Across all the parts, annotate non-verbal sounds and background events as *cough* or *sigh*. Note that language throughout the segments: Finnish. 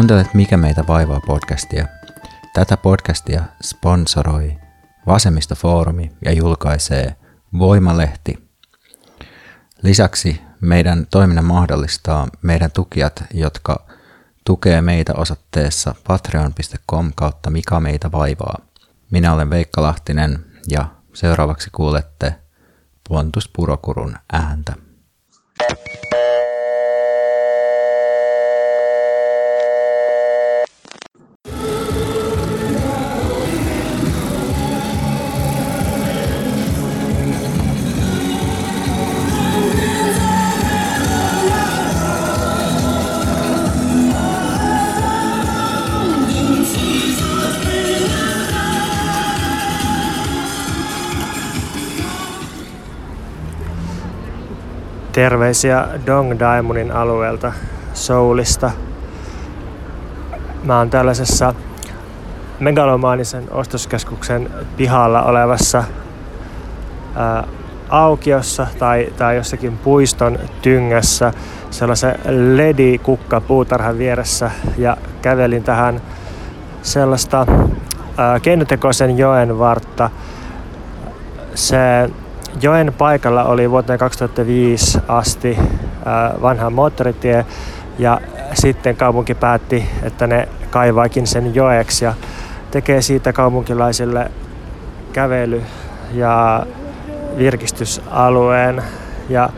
Kuuntelet Mikä meitä vaivaa podcastia. Tätä podcastia sponsoroi Vasemmistofoorumi ja julkaisee Voimalehti. Lisäksi meidän toiminnan mahdollistaa meidän tukijat, jotka tukee meitä osoitteessa patreon.com kautta Mikä meitä vaivaa. Minä olen Veikka Lahtinen ja seuraavaksi kuulette Pontus Purokurun ääntä. Terveisiä Dong Daimonin alueelta Soulista. Mä oon tällaisessa megalomaanisen ostoskeskuksen pihalla olevassa ää, aukiossa tai, tai jossakin puiston tyngässä sellaisen ledikukka puutarhan vieressä ja kävelin tähän sellaista ää, keinotekoisen joen vartta. Se joen paikalla oli vuoteen 2005 asti vanha moottoritie ja sitten kaupunki päätti, että ne kaivaakin sen joeksi ja tekee siitä kaupunkilaisille kävely- ja virkistysalueen. Ja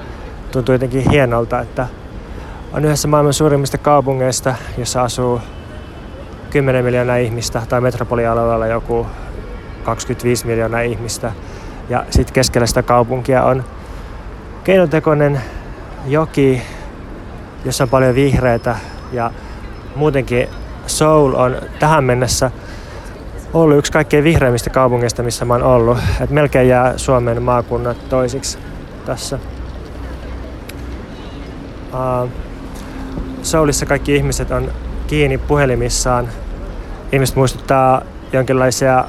tuntuu jotenkin hienolta, että on yhdessä maailman suurimmista kaupungeista, jossa asuu 10 miljoonaa ihmistä tai metropolialueella joku 25 miljoonaa ihmistä – ja sitten keskellä sitä kaupunkia on keinotekoinen joki, jossa on paljon vihreitä ja muutenkin Seoul on tähän mennessä ollut yksi kaikkein vihreimmistä kaupungeista, missä mä oon ollut. Et melkein jää Suomen maakunnat toisiksi tässä. Uh, Soulissa kaikki ihmiset on kiinni puhelimissaan. Ihmiset muistuttaa jonkinlaisia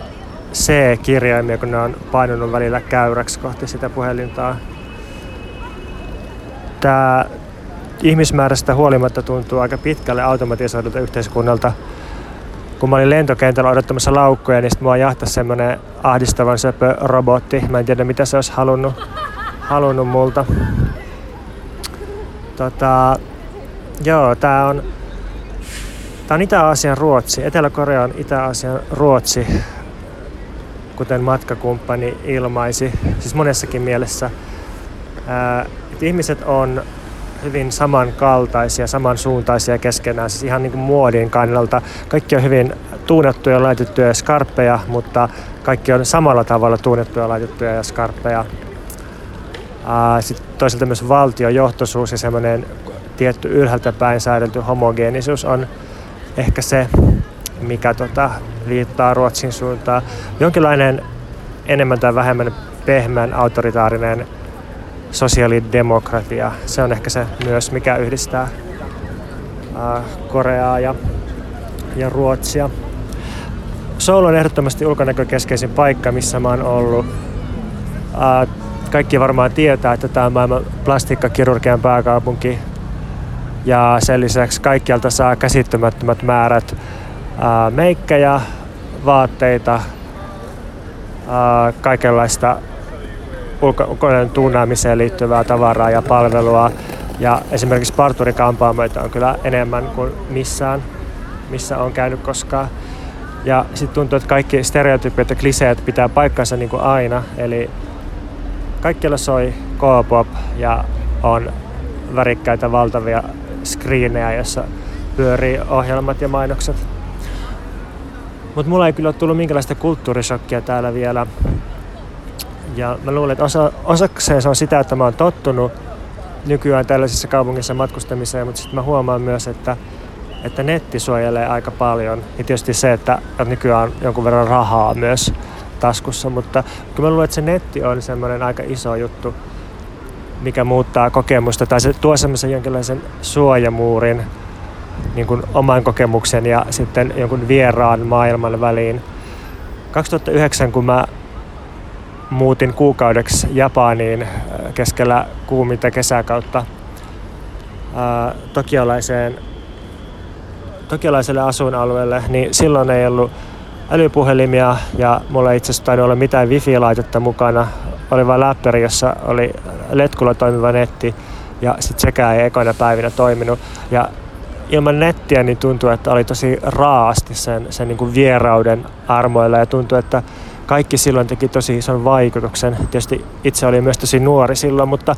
C-kirjaimia, kun ne on painunut välillä käyräksi kohti sitä puhelintaa. Tämä ihmismäärästä huolimatta tuntuu aika pitkälle automatisoidulta yhteiskunnalta. Kun mä olin lentokentällä odottamassa laukkuja, niin sitten mua jahtasi semmoinen ahdistavan söpö robotti. Mä en tiedä, mitä se olisi halunnut, halunnut multa. Tota, joo, tää on, tää on Itä-Aasian Ruotsi. Etelä-Korea on Itä-Aasian Ruotsi kuten matkakumppani ilmaisi, siis monessakin mielessä, että ihmiset on hyvin samankaltaisia, samansuuntaisia keskenään, siis ihan niin kuin muodin kannalta. Kaikki on hyvin tuunettuja ja laitettuja skarppeja, mutta kaikki on samalla tavalla tuunettuja, laitettuja ja skarppeja. Sitten toisaalta myös valtiojohtoisuus ja semmoinen tietty ylhäältä päin säädelty homogeenisuus on ehkä se, mikä tota, viittaa Ruotsin suuntaan. Jonkinlainen enemmän tai vähemmän pehmeän autoritaarinen sosiaalidemokratia. Se on ehkä se myös, mikä yhdistää Koreaa ja, ja Ruotsia. Seoul on ehdottomasti ulkonäkökeskeisin paikka, missä mä oon ollut. Kaikki varmaan tietää, että tämä on maailman plastiikkakirurgian pääkaupunki. Ja sen lisäksi kaikkialta saa käsittämättömät määrät meikkejä, vaatteita, kaikenlaista ulkoinen tuunaamiseen liittyvää tavaraa ja palvelua. Ja esimerkiksi parturikampaamoita on kyllä enemmän kuin missään, missä on käynyt koskaan. Ja sitten tuntuu, että kaikki stereotypiat ja kliseet pitää paikkansa niin kuin aina. Eli kaikkialla soi K-pop ja on värikkäitä valtavia screenejä, jossa pyörii ohjelmat ja mainokset. Mutta mulla ei kyllä ole tullut minkälaista kulttuurishokkia täällä vielä. Ja mä luulen, että osa, osakseen se on sitä, että mä oon tottunut nykyään tällaisissa kaupungissa matkustamiseen, mutta sitten mä huomaan myös, että, että netti suojelee aika paljon. Ja tietysti se, että nykyään on jonkun verran rahaa myös taskussa, mutta kyllä mä luulen, että se netti on semmoinen aika iso juttu, mikä muuttaa kokemusta, tai se tuo semmoisen jonkinlaisen suojamuurin niin kuin oman kokemuksen ja sitten jonkun vieraan maailman väliin. 2009, kun mä muutin kuukaudeksi Japaniin äh, keskellä kuuminta kesäkautta ää, äh, tokiolaiseen, tokialaiselle asuinalueelle, niin silloin ei ollut älypuhelimia ja mulla ei itse asiassa tainnut olla mitään wifi-laitetta mukana. Oli vain läppäri, jossa oli letkulla toimiva netti ja sitten sekään ei ekoina päivinä toiminut. Ja ilman nettiä niin tuntui, että oli tosi raasti sen, sen niin kuin vierauden armoilla. Ja tuntui, että kaikki silloin teki tosi ison vaikutuksen. Tietysti itse oli myös tosi nuori silloin, mutta,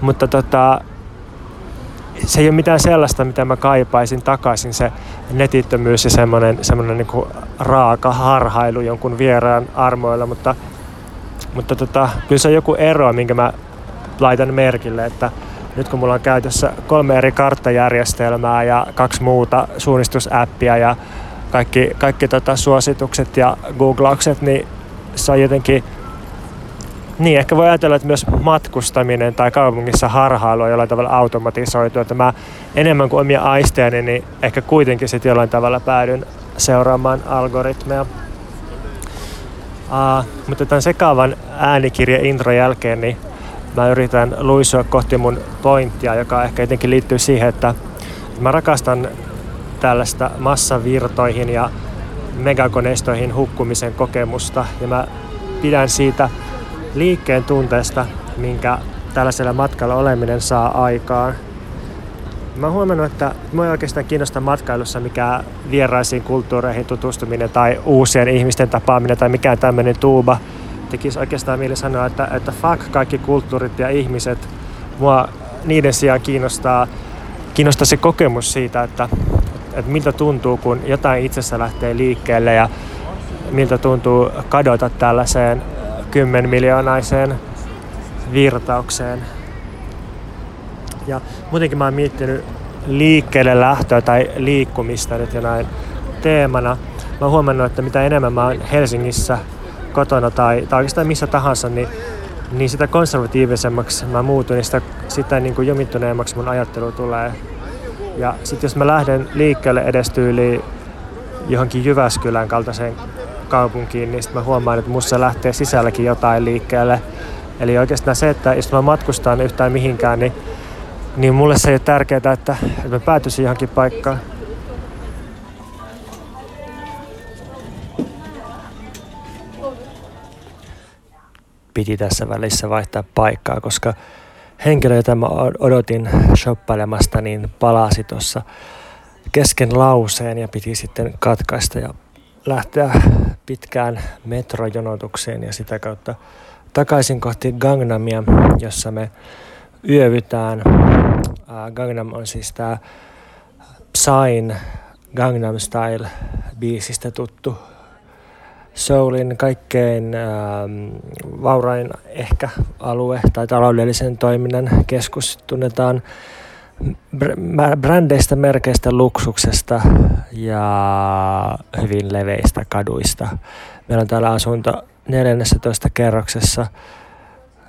mutta tota, se ei ole mitään sellaista, mitä mä kaipaisin takaisin, se netittömyys ja semmoinen, semmoinen niin raaka harhailu jonkun vieraan armoilla, mutta, mutta tota, kyllä se on joku ero, minkä mä laitan merkille, että nyt kun mulla on käytössä kolme eri karttajärjestelmää ja kaksi muuta suunnistusäppiä ja kaikki, kaikki tota suositukset ja googlaukset, niin se on jotenkin niin, ehkä voi ajatella, että myös matkustaminen tai kaupungissa harhailu on jollain tavalla automatisoitu, että mä enemmän kuin omia aistejani, niin ehkä kuitenkin sitten jollain tavalla päädyn seuraamaan algoritmeja. Uh, mutta tämän sekaavan äänikirja intro jälkeen, niin mä yritän luisua kohti mun pointtia, joka ehkä jotenkin liittyy siihen, että mä rakastan tällaista massavirtoihin ja megakoneistoihin hukkumisen kokemusta ja mä pidän siitä liikkeen tunteesta, minkä tällaisella matkalla oleminen saa aikaan. Mä oon huomannut, että mua ei oikeastaan kiinnosta matkailussa mikä vieraisiin kulttuureihin tutustuminen tai uusien ihmisten tapaaminen tai mikään tämmöinen tuuba. Tekisi oikeastaan mieli sanoa, että, että fuck kaikki kulttuurit ja ihmiset. Mua niiden sijaan kiinnostaa, kiinnostaa se kokemus siitä, että, että miltä tuntuu, kun jotain itsessä lähtee liikkeelle ja miltä tuntuu kadota tällaiseen 10 miljoonaiseen virtaukseen. Ja muutenkin mä oon miettinyt liikkeelle lähtöä tai liikkumista nyt jo näin teemana. Mä oon huomannut, että mitä enemmän mä oon Helsingissä kotona tai, tai oikeastaan missä tahansa, niin, niin sitä konservatiivisemmaksi mä muutun, niin sitä, sitä niin kuin jumittuneemmaksi mun ajattelu tulee. Ja sitten jos mä lähden liikkeelle edes tyyliin johonkin Jyväskylän kaltaiseen kaupunkiin, niin sitten mä huomaan, että musta lähtee sisälläkin jotain liikkeelle. Eli oikeastaan se, että jos mä matkustan yhtään mihinkään, niin, niin mulle se ei ole tärkeää, että, että mä päätyisin johonkin paikkaan. Piti tässä välissä vaihtaa paikkaa, koska henkilö, jota mä odotin shoppailemasta, niin palasi tuossa kesken lauseen ja piti sitten katkaista ja lähteä pitkään metrojonotukseen ja sitä kautta takaisin kohti Gangnamia, jossa me yövytään. Gangnam on siis tämä Psyin Gangnam Style biisistä tuttu Soulin kaikkein ähm, vaurain ehkä alue tai taloudellisen toiminnan keskus tunnetaan brändeistä, merkeistä, luksuksesta ja hyvin leveistä kaduista. Meillä on täällä asunto 14 kerroksessa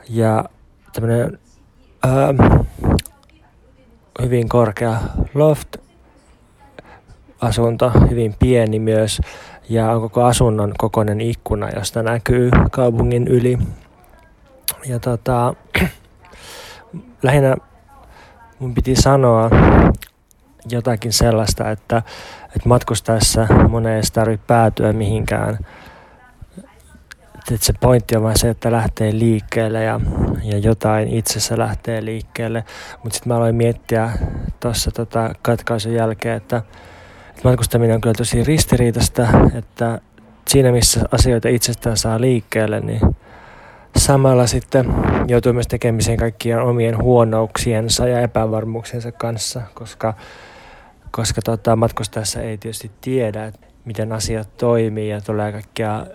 ja tämmöinen ähm, hyvin korkea loft asunto, hyvin pieni myös ja on koko asunnon kokoinen ikkuna, josta näkyy kaupungin yli. Ja tota, *clears throat* lähinnä mun piti sanoa jotakin sellaista, että, että matkustaessa moneen ei tarvitse päätyä mihinkään. Että se pointti on vain se, että lähtee liikkeelle ja, ja jotain itsessä lähtee liikkeelle. Mutta sitten mä aloin miettiä tuossa tota katkaisun jälkeen, että matkustaminen on kyllä tosi ristiriitasta, että siinä missä asioita itsestään saa liikkeelle, niin samalla sitten joutuu myös tekemiseen kaikkien omien huonouksiensa ja epävarmuuksiensa kanssa, koska, koska tota, matkustajassa ei tietysti tiedä, että miten asiat toimii ja tulee kaikkia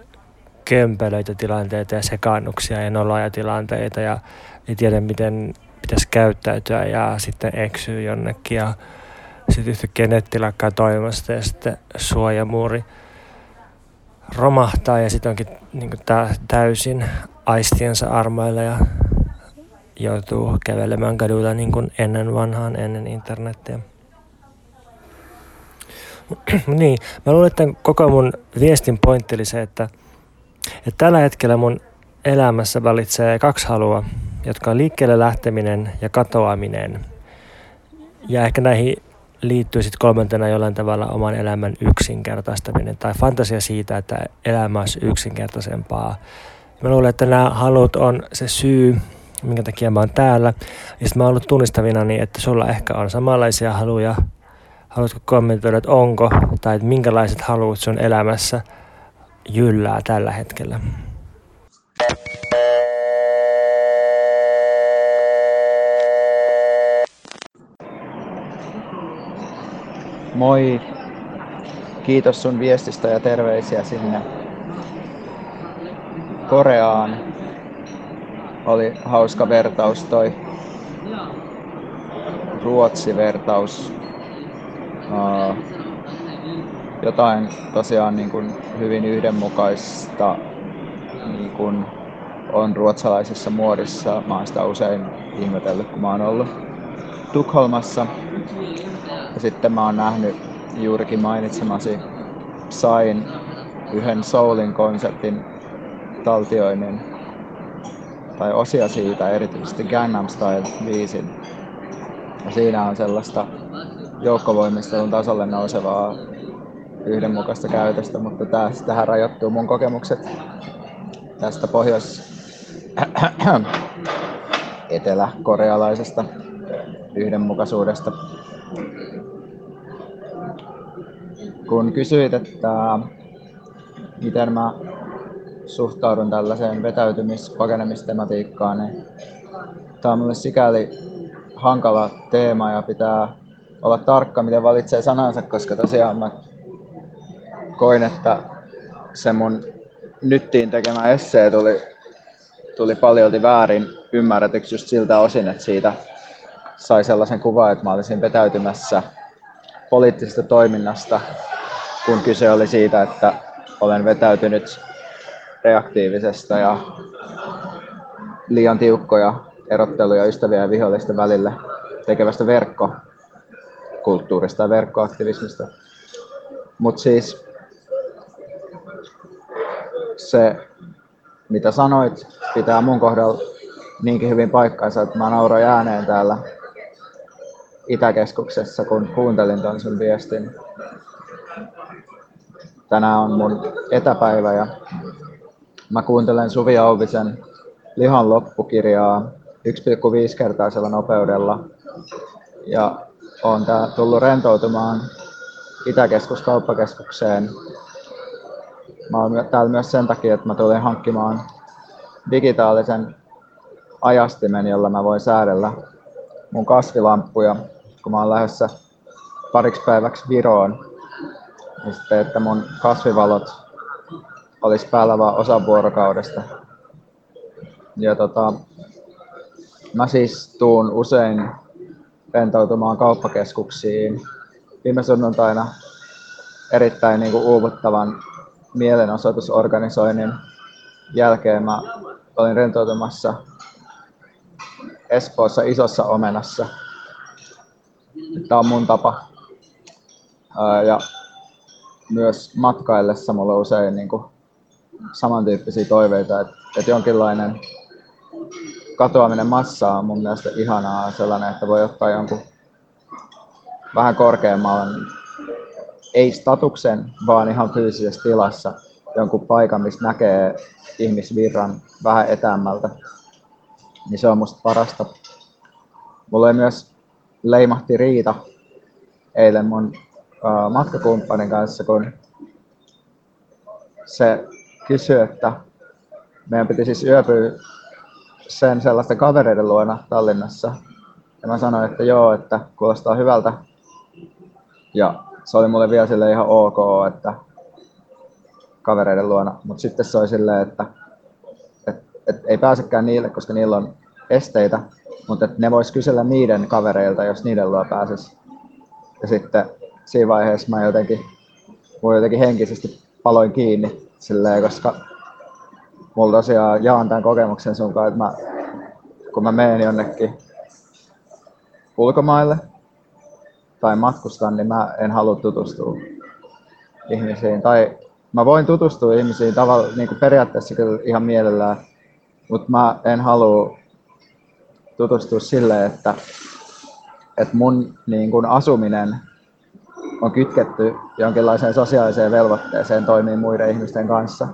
kömpelöitä tilanteita ja sekaannuksia ja noloja tilanteita ja ei tiedä, miten pitäisi käyttäytyä ja sitten eksyy jonnekin ja sitten yhtäkkiä netti lakkaa toimasta ja sitten suojamuuri romahtaa ja sitten onkin niin täysin aistiensa armoilla ja joutuu kävelemään kadulla niin kuin ennen vanhaan, ennen internettiä. *clears throat* niin, mä luulen, että koko mun viestin pointti oli se, että, että tällä hetkellä mun elämässä valitsee kaksi halua, jotka on liikkeelle lähteminen ja katoaminen. Ja ehkä näihin liittyy sitten kolmantena jollain tavalla oman elämän yksinkertaistaminen tai fantasia siitä, että elämä olisi yksinkertaisempaa. Mä luulen, että nämä halut on se syy, minkä takia mä oon täällä. Ja sitten mä oon ollut tunnistavina, niin että sulla ehkä on samanlaisia haluja. Haluatko kommentoida, että onko tai että minkälaiset haluat sun elämässä jyllää tällä hetkellä? Moi. Kiitos sun viestistä ja terveisiä sinne Koreaan. Oli hauska vertaus toi Ruotsi-vertaus. Jotain tosiaan niin kuin hyvin yhdenmukaista niin kuin on ruotsalaisessa muodissa. Mä oon sitä usein ihmetellyt, kun mä oon ollut Tukholmassa. Ja sitten mä oon nähnyt juurikin mainitsemasi Sain yhden Soulin konsertin taltioinnin tai osia siitä, erityisesti Gangnam Style 5. Ja siinä on sellaista joukkovoimistelun tasolle nousevaa yhdenmukaista käytöstä, mutta tästä, tähän rajoittuu mun kokemukset tästä pohjois *clears throat* etelä-korealaisesta yhdenmukaisuudesta. Kun kysyit, että miten mä suhtaudun tällaiseen vetäytymispakenemistematiikkaan, niin tämä on mulle sikäli hankala teema ja pitää olla tarkka, miten valitsee sanansa, koska tosiaan mä koin, että se mun nyttiin tekemä essee tuli, tuli paljolti väärin ymmärretyksi just siltä osin, että siitä sai sellaisen kuvan, että mä olisin vetäytymässä poliittisesta toiminnasta, kun kyse oli siitä, että olen vetäytynyt reaktiivisesta ja liian tiukkoja erotteluja ystävien ja vihollisten välille tekevästä verkkokulttuurista ja verkkoaktivismista. Mutta siis se, mitä sanoit, pitää mun kohdalla niinkin hyvin paikkaansa, että mä nauroin ääneen täällä Itäkeskuksessa, kun kuuntelin ton sun viestin. Tänään on mun etäpäivä ja mä kuuntelen Suvi Auvisen Lihan loppukirjaa 1,5 kertaisella nopeudella. Ja on tää tullut rentoutumaan Itäkeskus kauppakeskukseen. Mä oon täällä myös sen takia, että mä tulin hankkimaan digitaalisen ajastimen, jolla mä voin säädellä mun kasvilamppuja, kun mä oon lähdössä pariksi päiväksi Viroon. Niin sitten, että mun kasvivalot olisi päällä vaan osa vuorokaudesta. Ja tota, mä siis tuun usein rentoutumaan kauppakeskuksiin. Viime sunnuntaina erittäin niin kuin uuvuttavan mielenosoitusorganisoinnin jälkeen mä olin rentoutumassa Espoossa isossa omenassa. Tämä on mun tapa. Ja myös matkaillessa mulla usein niin kuin samantyyppisiä toiveita, että, että jonkinlainen katoaminen massaa on mun mielestä ihanaa sellainen, että voi ottaa jonkun vähän korkeamman, ei statuksen, vaan ihan fyysisessä tilassa jonkun paikan, missä näkee ihmisvirran vähän etäämmältä niin se on musta parasta. Mulla oli myös leimahti riita eilen mun uh, matkakumppanin kanssa, kun se kysyi, että meidän piti siis yöpyä sen sellaisten kavereiden luona Tallinnassa. Ja mä sanoin, että joo, että kuulostaa hyvältä. Ja se oli mulle vielä sille ihan ok, että kavereiden luona. Mutta sitten se oli silleen, että et ei pääsekään niille, koska niillä on esteitä, mutta ne vois kysellä niiden kavereilta, jos niiden luo pääsis. Ja sitten siinä vaiheessa mä jotenkin, mulla jotenkin henkisesti paloin kiinni silleen, koska mulla tosiaan jaan tämän kokemuksen sun kanssa, että mä, kun mä menen jonnekin ulkomaille tai matkustan, niin mä en halua tutustua ihmisiin. Tai mä voin tutustua ihmisiin tavalla, niin kuin periaatteessa kyllä ihan mielellään, mutta mä en halua tutustua sille, että, että mun niin kun asuminen on kytketty jonkinlaiseen sosiaaliseen velvoitteeseen toimii muiden ihmisten kanssa.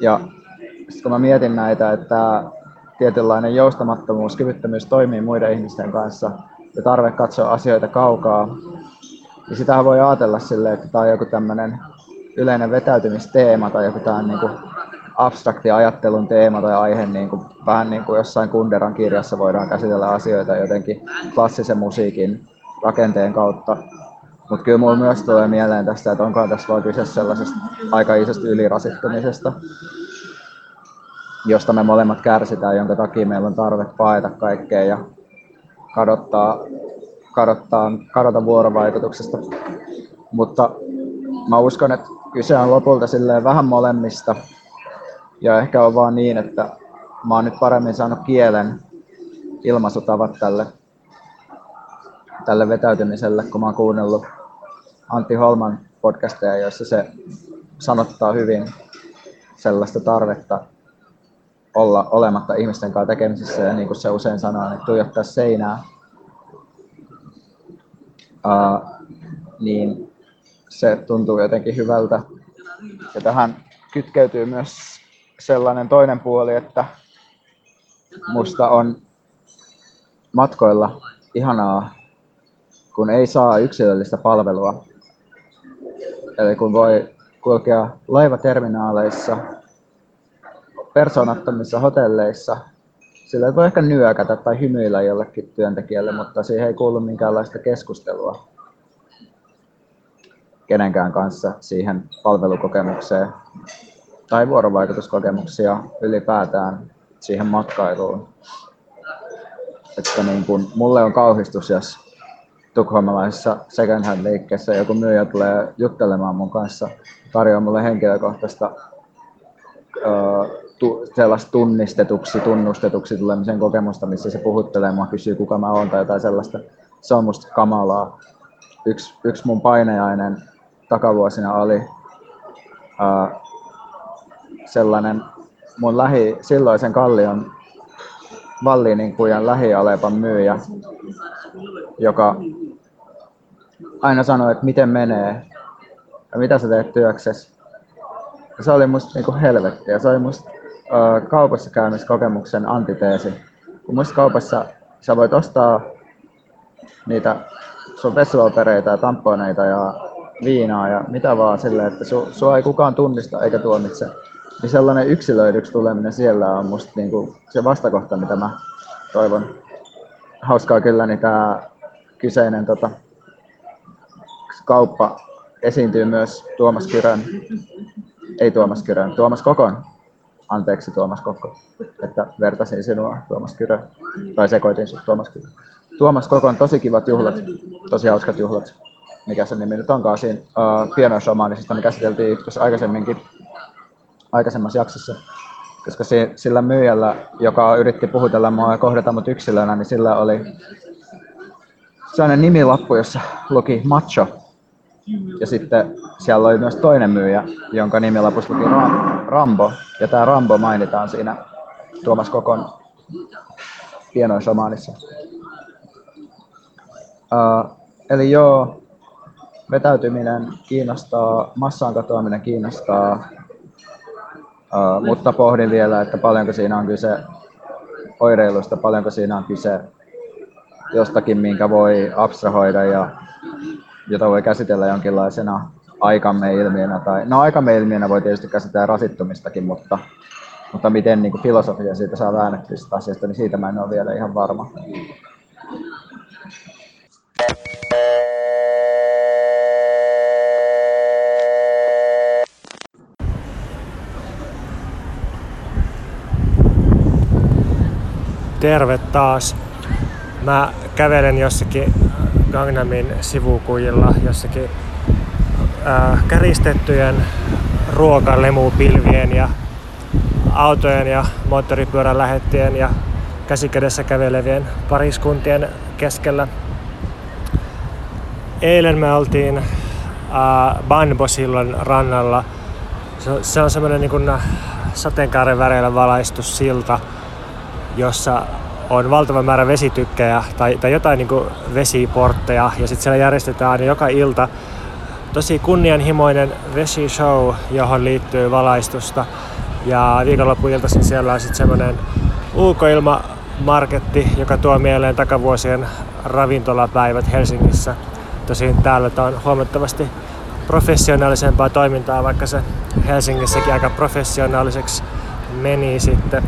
Ja sitten kun mä mietin näitä, että tietynlainen joustamattomuus, kyvyttömyys toimii muiden ihmisten kanssa ja tarve katsoa asioita kaukaa, niin sitä voi ajatella silleen, että tämä on joku tämmöinen yleinen vetäytymisteema tai joku tämä niin abstrakti ajattelun teema tai aihe, niin kuin, vähän niin kuin jossain Kunderan kirjassa voidaan käsitellä asioita jotenkin klassisen musiikin rakenteen kautta. Mutta kyllä minulla myös tulee mieleen tästä, että onko tässä vaan kyse sellaisesta aika isosta ylirasittumisesta, josta me molemmat kärsitään, jonka takia meillä on tarve paeta kaikkea ja kadottaa, kadottaa, kadota vuorovaikutuksesta. Mutta mä uskon, että kyse on lopulta silleen vähän molemmista. Ja ehkä on vaan niin, että mä oon nyt paremmin saanut kielen ilmaisutavat tälle, tälle vetäytymiselle, kun mä oon kuunnellut Antti Holman podcasteja, joissa se sanottaa hyvin sellaista tarvetta olla olematta ihmisten kanssa tekemisissä ja niin kuin se usein sanoo, niin tuijottaa seinää. Uh, niin se tuntuu jotenkin hyvältä. Ja tähän kytkeytyy myös sellainen toinen puoli, että musta on matkoilla ihanaa, kun ei saa yksilöllistä palvelua. Eli kun voi kulkea laivaterminaaleissa, persoonattomissa hotelleissa, sillä voi ehkä nyökätä tai hymyillä jollekin työntekijälle, mutta siihen ei kuulu minkäänlaista keskustelua kenenkään kanssa siihen palvelukokemukseen tai vuorovaikutuskokemuksia ylipäätään siihen matkailuun. Että niin kun, mulle on kauhistus, jos tukholmalaisessa second hand liikkeessä joku myyjä tulee juttelemaan mun kanssa, tarjoaa mulle henkilökohtaista tu, sellaista tunnistetuksi, tunnustetuksi tulemisen kokemusta, missä se puhuttelee mua, kysyy kuka mä oon tai jotain sellaista. Se on musta kamalaa. Yksi, yksi mun paineainen takavuosina oli uh, sellainen mun lähi, silloisen Kallion Valliinin kujan lähialepan myyjä, joka aina sanoi, että miten menee ja mitä sä teet työksessä. Ja se oli musta niinku helvetti ja se oli musta uh, kaupassa käymiskokemuksen antiteesi. Kun musta kaupassa sä voit ostaa niitä sun vessuopereita ja tamponeita ja viinaa ja mitä vaan silleen, että su, sua ei kukaan tunnista eikä tuomitse. Niin sellainen yksilöidyksi tuleminen siellä on musta niinku se vastakohta, mitä mä toivon. Hauskaa kyllä, niin tämä kyseinen tota, kauppa esiintyy myös Tuomas Kyrön, ei Tuomas Kyrön, Tuomas Kokon, anteeksi Tuomas Kokko, että vertasin sinua Tuomas Kyrö, tai sekoitin sinut Tuomas Kyrö. Tuomas Kokon tosi kivat juhlat, tosi hauskat juhlat mikä se nimi nyt onkaan siinä uh, pienoisromaanista, me käsiteltiin tuossa aikaisemminkin, aikaisemmassa jaksossa. Koska se, sillä myyjällä, joka yritti puhutella mua ja kohdata mut yksilönä, niin sillä oli sellainen nimilappu, jossa luki macho. Ja sitten siellä oli myös toinen myyjä, jonka nimilapussa luki Rambo. Ja tämä Rambo mainitaan siinä Tuomas Kokon pienoisromaanissa. Uh, eli joo, vetäytyminen kiinnostaa, massaan katoaminen kiinnostaa, uh, mutta pohdin vielä, että paljonko siinä on kyse oireilusta, paljonko siinä on kyse jostakin, minkä voi abstrahoida ja jota voi käsitellä jonkinlaisena aikamme ilmiönä. Tai, no aikamme ilmiönä voi tietysti käsitellä rasittumistakin, mutta, mutta miten niin kuin filosofia siitä saa väännettyä asiasta, niin siitä mä en ole vielä ihan varma. Terve taas. Mä kävelen jossakin Gangnamin sivukujilla, jossakin äh, käristettyjen ruokalemupilvien ja autojen ja moottoripyörän lähettien ja käsikädessä kävelevien pariskuntien keskellä. Eilen me oltiin äh, Banbosillan rannalla. Se, se on semmoinen niin sateenkaaren väreillä valaistu silta, jossa on valtava määrä vesitykkejä tai, tai jotain niin vesiportteja ja sitten siellä järjestetään joka ilta tosi kunnianhimoinen vesishow, johon liittyy valaistusta. Ja viikonloppuiltaisin siellä on sitten semmoinen ulkoilmamarketti, joka tuo mieleen takavuosien ravintolapäivät Helsingissä. Tosin täällä on huomattavasti professionaalisempaa toimintaa, vaikka se Helsingissäkin aika professionaaliseksi meni sitten.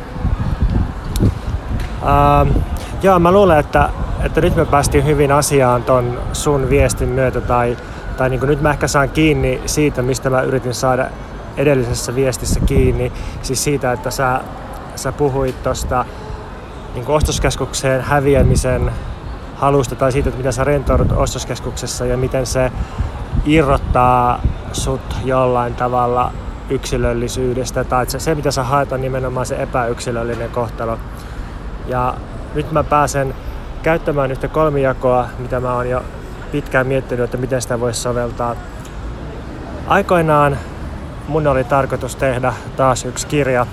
Ähm, joo, mä luulen, että, että nyt me päästiin hyvin asiaan ton sun viestin myötä, tai, tai niin nyt mä ehkä saan kiinni siitä, mistä mä yritin saada edellisessä viestissä kiinni, siis siitä, että sä, sä puhuit tuosta niin ostoskeskukseen häviämisen halusta tai siitä, että mitä sä rentoudut ostoskeskuksessa ja miten se irrottaa sut jollain tavalla yksilöllisyydestä tai että se, mitä sä haet on nimenomaan se epäyksilöllinen kohtalo. Ja nyt mä pääsen käyttämään yhtä kolmijakoa, mitä mä oon jo pitkään miettinyt, että miten sitä voisi soveltaa. Aikoinaan mun oli tarkoitus tehdä taas yksi kirja,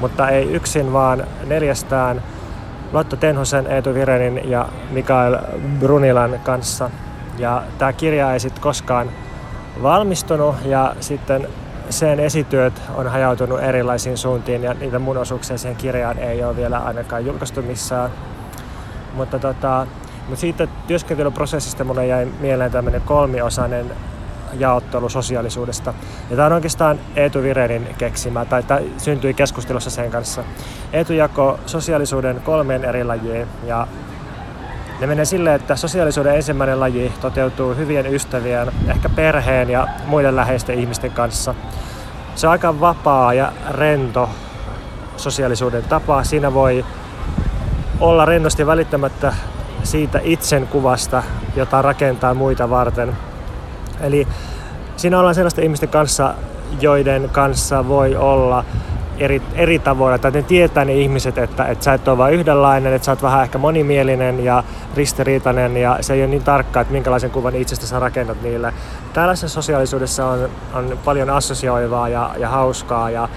mutta ei yksin, vaan neljästään Lotta Tenhosen, Eetu Virenin ja Mikael Brunilan kanssa. Ja tämä kirja ei sitten koskaan valmistunut ja sitten sen esityöt on hajautunut erilaisiin suuntiin ja niitä mun osuuksia siihen kirjaan ei ole vielä ainakaan julkaistu missään. Mutta, tota, mutta siitä työskentelyprosessista mulle jäi mieleen tämmöinen kolmiosainen jaottelu sosiaalisuudesta. Ja tämä on oikeastaan Eetu Virenin keksimä, tai tämä syntyi keskustelussa sen kanssa. Eetu jako sosiaalisuuden kolmeen eri lajiin, ja ne menee silleen, että sosiaalisuuden ensimmäinen laji toteutuu hyvien ystävien, ehkä perheen ja muiden läheisten ihmisten kanssa. Se on aika vapaa ja rento sosiaalisuuden tapa. Siinä voi olla rennosti välittämättä siitä itsen kuvasta, jota rakentaa muita varten. Eli siinä ollaan sellaisten ihmisten kanssa, joiden kanssa voi olla eri, eri tavoilla, että ne tietää ne ihmiset, että, että sä et ole vain yhdenlainen, että sä oot vähän ehkä monimielinen ja ristiriitainen ja se ei ole niin tarkka, että minkälaisen kuvan itsestä sä rakennat niille. Tällaisessa sosiaalisuudessa on, on paljon assosioivaa ja, ja hauskaa ja,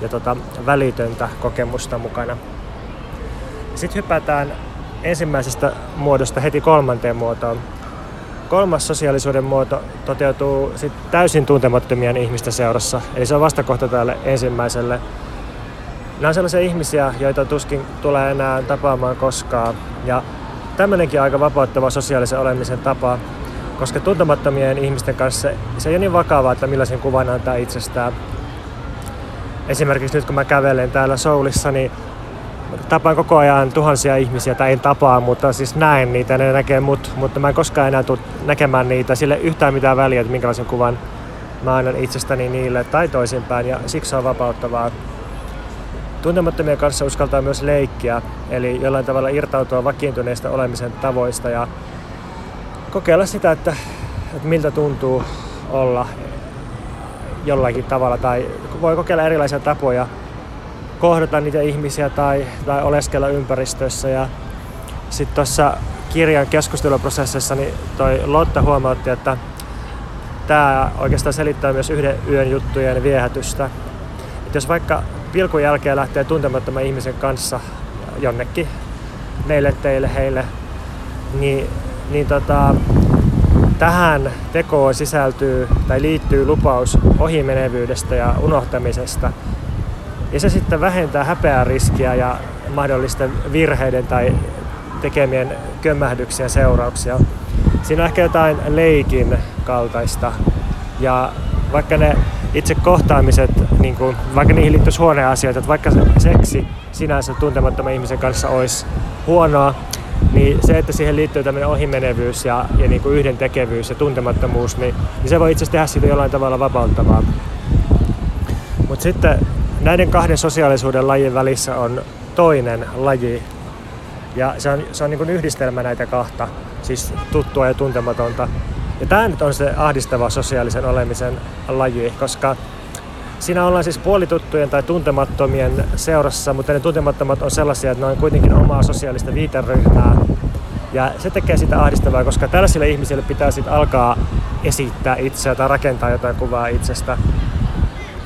ja tota, välitöntä kokemusta mukana. Sitten hypätään ensimmäisestä muodosta heti kolmanteen muotoon. Kolmas sosiaalisuuden muoto toteutuu sit täysin tuntemattomien ihmisten seurassa, eli se on vastakohta tälle ensimmäiselle. Nämä on sellaisia ihmisiä, joita tuskin tulee enää tapaamaan koskaan. Ja tämmöinenkin aika vapauttava sosiaalisen olemisen tapa, koska tuntemattomien ihmisten kanssa se ei ole niin vakavaa, että millaisen kuvan antaa itsestään. Esimerkiksi nyt kun mä kävelen täällä Soulissa, niin tapaan koko ajan tuhansia ihmisiä, tai en tapaa, mutta siis näen niitä, ne näkee mut, mutta mä en koskaan enää tule näkemään niitä, sille yhtään mitään väliä, että minkälaisen kuvan mä annan itsestäni niille tai toisinpäin, ja siksi on vapauttavaa. Tuntemattomien kanssa uskaltaa myös leikkiä, eli jollain tavalla irtautua vakiintuneista olemisen tavoista ja kokeilla sitä, että, että miltä tuntuu olla jollakin tavalla, tai voi kokeilla erilaisia tapoja kohdata niitä ihmisiä tai, tai oleskella ympäristössä. Ja sitten tuossa kirjan keskusteluprosessissa niin toi Lotta huomautti, että tämä oikeastaan selittää myös yhden yön juttujen viehätystä. Et jos vaikka pilkun jälkeen lähtee tuntemattoman ihmisen kanssa jonnekin, meille, teille, heille, niin, niin tota, tähän tekoon sisältyy tai liittyy lupaus ohimenevyydestä ja unohtamisesta – ja se sitten vähentää häpeän riskiä ja mahdollisten virheiden tai tekemien kömmähdyksien seurauksia. Siinä on ehkä jotain leikin kaltaista. Ja vaikka ne itse kohtaamiset, niin kuin, vaikka niihin liittyisi huonoja asioita, että vaikka seksi sinänsä tuntemattoman ihmisen kanssa olisi huonoa, niin se, että siihen liittyy tämmöinen ohimenevyys ja, ja niin kuin yhdentekevyys ja tuntemattomuus, niin, niin se voi itse asiassa tehdä siitä jollain tavalla vapauttavaa. Mutta sitten näiden kahden sosiaalisuuden lajin välissä on toinen laji. Ja se on, se on niin yhdistelmä näitä kahta, siis tuttua ja tuntematonta. Ja tämä nyt on se ahdistava sosiaalisen olemisen laji, koska siinä ollaan siis puolituttujen tai tuntemattomien seurassa, mutta ne tuntemattomat on sellaisia, että ne on kuitenkin omaa sosiaalista viiteryhmää. Ja se tekee sitä ahdistavaa, koska tällaisille ihmisille pitää sitten alkaa esittää itseä tai rakentaa jotain kuvaa itsestä.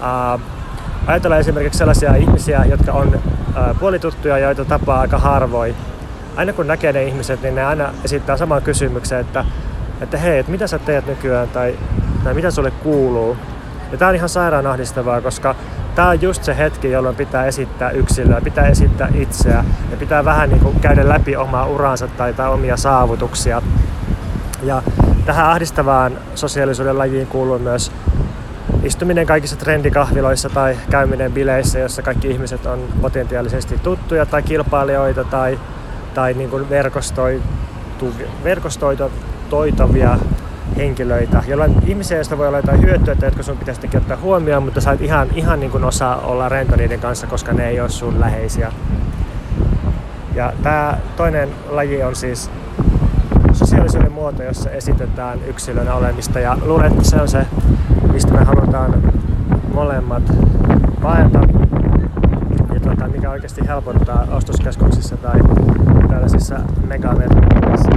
Uh, ajatellaan esimerkiksi sellaisia ihmisiä, jotka on puolituttuja ja joita tapaa aika harvoin. Aina kun näkee ne ihmiset, niin ne aina esittää saman kysymyksen, että, että hei, että mitä sä teet nykyään tai, tai mitä sulle kuuluu. Ja tämä on ihan sairaan ahdistavaa, koska tämä on just se hetki, jolloin pitää esittää yksilöä, pitää esittää itseä ja pitää vähän niin kuin käydä läpi omaa uransa tai, tai omia saavutuksia. Ja tähän ahdistavaan sosiaalisuuden lajiin kuuluu myös istuminen kaikissa trendikahviloissa tai käyminen bileissä, jossa kaikki ihmiset on potentiaalisesti tuttuja tai kilpailijoita tai, tai niin kuin verkostoitavia henkilöitä, joilla ihmisiä, joista voi olla jotain hyötyä, että jotka sun pitäisi ottaa huomioon, mutta sä et ihan, ihan niin kuin osaa olla rento niiden kanssa, koska ne ei ole sun läheisiä. Ja tämä toinen laji on siis sosiaalisuuden muoto, jossa esitetään yksilönä olemista ja luulen, että se on se, mistä me halutaan molemmat paeta ja tuota, mikä oikeasti helpottaa ostoskeskuksissa tai tällaisissa megametropoleissa.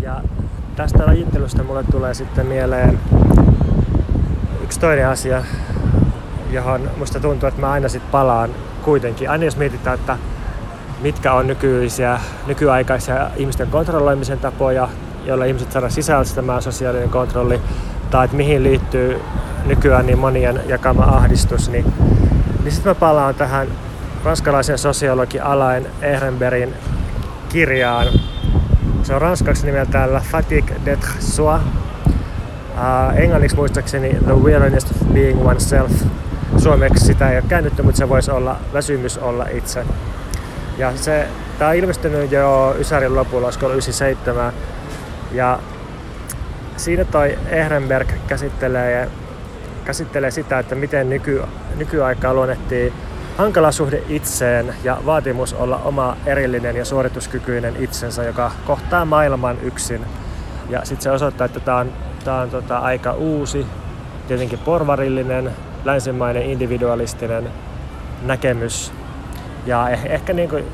Ja tästä lajittelusta mulle tulee sitten mieleen yksi toinen asia, johon musta tuntuu, että mä aina sit palaan kuitenkin. Aina jos mietitään, että mitkä on nykyisiä, nykyaikaisia ihmisten kontrolloimisen tapoja, joilla ihmiset saadaan sisältämään sosiaalinen kontrolli, tai että mihin liittyy nykyään niin monien jakama ahdistus, niin, niin sitten mä palaan tähän ranskalaisen sosiologi Alain Ehrenbergin kirjaan. Se on ranskaksi nimeltään La Fatigue d'être soi. Uh, englanniksi muistaakseni The Weariness of Being Oneself. Suomeksi sitä ei ole käännetty, mutta se voisi olla väsymys olla itse. Ja se, tämä on ilmestynyt jo Ysärin lopulla, olisiko 97. Ja siinä toi Ehrenberg käsittelee, käsittelee sitä, että miten nyky, nykyaikaa luonnettiin hankala suhde itseen ja vaatimus olla oma erillinen ja suorituskykyinen itsensä, joka kohtaa maailman yksin. Ja sitten se osoittaa, että tämä on, tää on tota aika uusi, tietenkin porvarillinen, länsimainen, individualistinen näkemys ja eh, ehkä niin kuin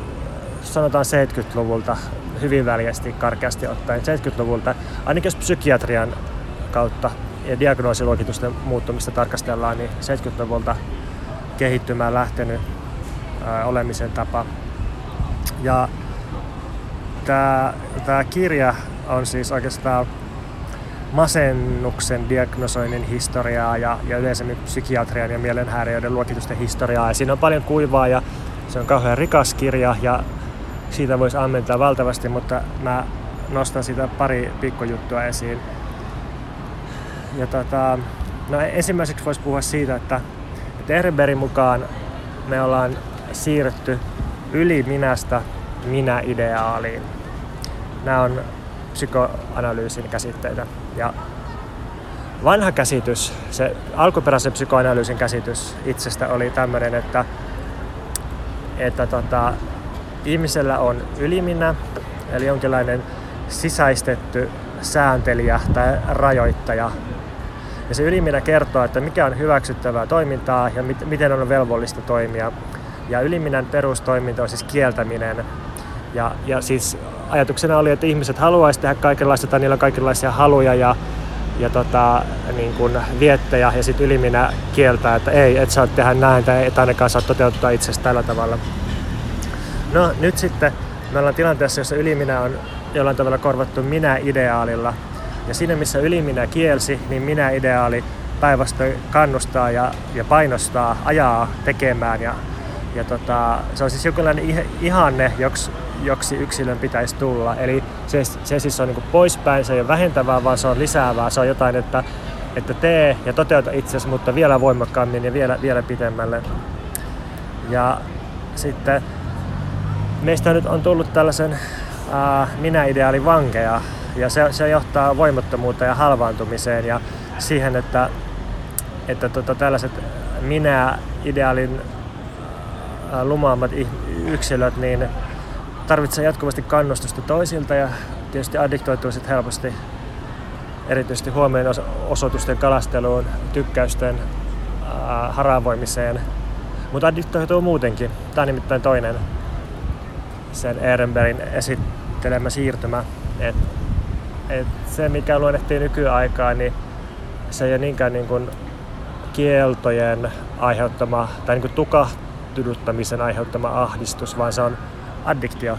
sanotaan 70-luvulta hyvin väljästi karkeasti ottaen 70-luvulta, ainakin jos psykiatrian kautta ja diagnoosiluokitusten muuttumista tarkastellaan, niin 70-luvulta kehittymään lähtenyt ää, olemisen tapa. Ja tämä, kirja on siis oikeastaan masennuksen diagnosoinnin historiaa ja, ja yleisemmin psykiatrian ja mielenhäiriöiden luokitusten historiaa. Ja siinä on paljon kuivaa ja se on kauhean rikas kirja ja siitä voisi ammentaa valtavasti, mutta mä nostan siitä pari pikkujuttua esiin. Ja tota, no ensimmäiseksi voisi puhua siitä, että, että Ehrenbergin mukaan me ollaan siirretty yli minästä minä-ideaaliin. Nämä on psykoanalyysin käsitteitä. Ja vanha käsitys, se alkuperäisen psykoanalyysin käsitys itsestä oli tämmöinen, että että tota, ihmisellä on yliminä, eli jonkinlainen sisäistetty sääntelijä tai rajoittaja. Ja se yliminä kertoo, että mikä on hyväksyttävää toimintaa ja mit, miten on velvollista toimia. Ja yliminän perustoiminta on siis kieltäminen. Ja, ja siis ajatuksena oli, että ihmiset haluaisi tehdä kaikenlaista tai niillä on kaikenlaisia haluja ja, ja tota, niin kuin viettejä ja sitten yliminä kieltää, että ei, et saa tehdä näin tai et ainakaan saa toteuttaa itsestä tällä tavalla. No nyt sitten me ollaan tilanteessa, jossa yliminä on jollain tavalla korvattu minä-ideaalilla. Ja siinä missä yliminä kielsi, niin minä-ideaali päinvastoin kannustaa ja, ja painostaa, ajaa tekemään. Ja, ja tota, se on siis jonkinlainen ihanne, joksi, joksi yksilön pitäisi tulla. Eli se, se siis on niin poispäin, se ei ole vähentävää, vaan se on lisäävää. Se on jotain, että, että tee ja toteuta itsesi, mutta vielä voimakkaammin ja vielä, vielä pitemmälle. Ja sitten meistä nyt on tullut tällaisen minä-ideaalin vankeja ja se, se johtaa voimattomuuteen ja halvaantumiseen ja siihen, että, että tota, tällaiset minä-ideaalin äh, lumaamat yksilöt niin tarvitsee jatkuvasti kannustusta toisilta ja tietysti addiktoituu helposti erityisesti huomioon osoitusten kalasteluun, tykkäysten äh, haravoimiseen. Mutta addiktoituu muutenkin. Tämä on nimittäin toinen sen Ehrenbergin esittelemä siirtymä. Et, et se, mikä luonnehtii nykyaikaa, niin se ei ole niinkään niin kuin kieltojen aiheuttama tai niin kuin tukahduttamisen aiheuttama ahdistus, vaan se on addiktio.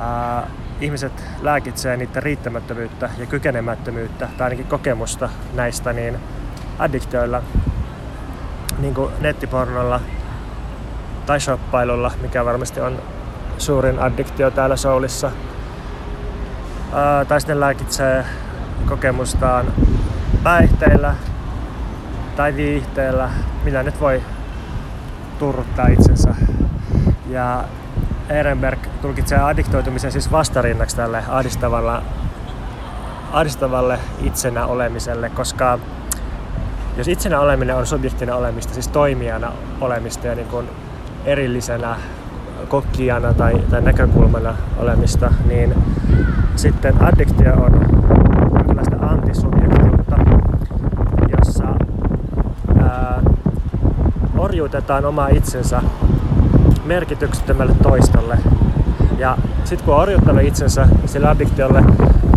Ää, ihmiset lääkitsee niiden riittämättömyyttä ja kykenemättömyyttä tai ainakin kokemusta näistä niin addiktioilla, niin kuin nettipornolla tai shoppailulla, mikä varmasti on suurin addiktio täällä Soulissa. Ää, tai sitten lääkitsee kokemustaan päihteillä tai viihteellä, millä nyt voi turruttaa itsensä. Ja Ehrenberg tulkitsee addiktoitumisen siis vastarinnaksi tälle ahdistavalle, ahdistavalle itsenä olemiselle, koska jos itsenä oleminen on subjektina olemista, siis toimijana olemista ja niin kuin erillisenä kokkijana tai, tai näkökulmana olemista, niin sitten addiktio on jonkinlaista antisubjektiutta, jossa ää, orjuutetaan oma itsensä merkityksettömälle toistolle. Ja sitten kun on orjuttanut itsensä sille addiktiolle,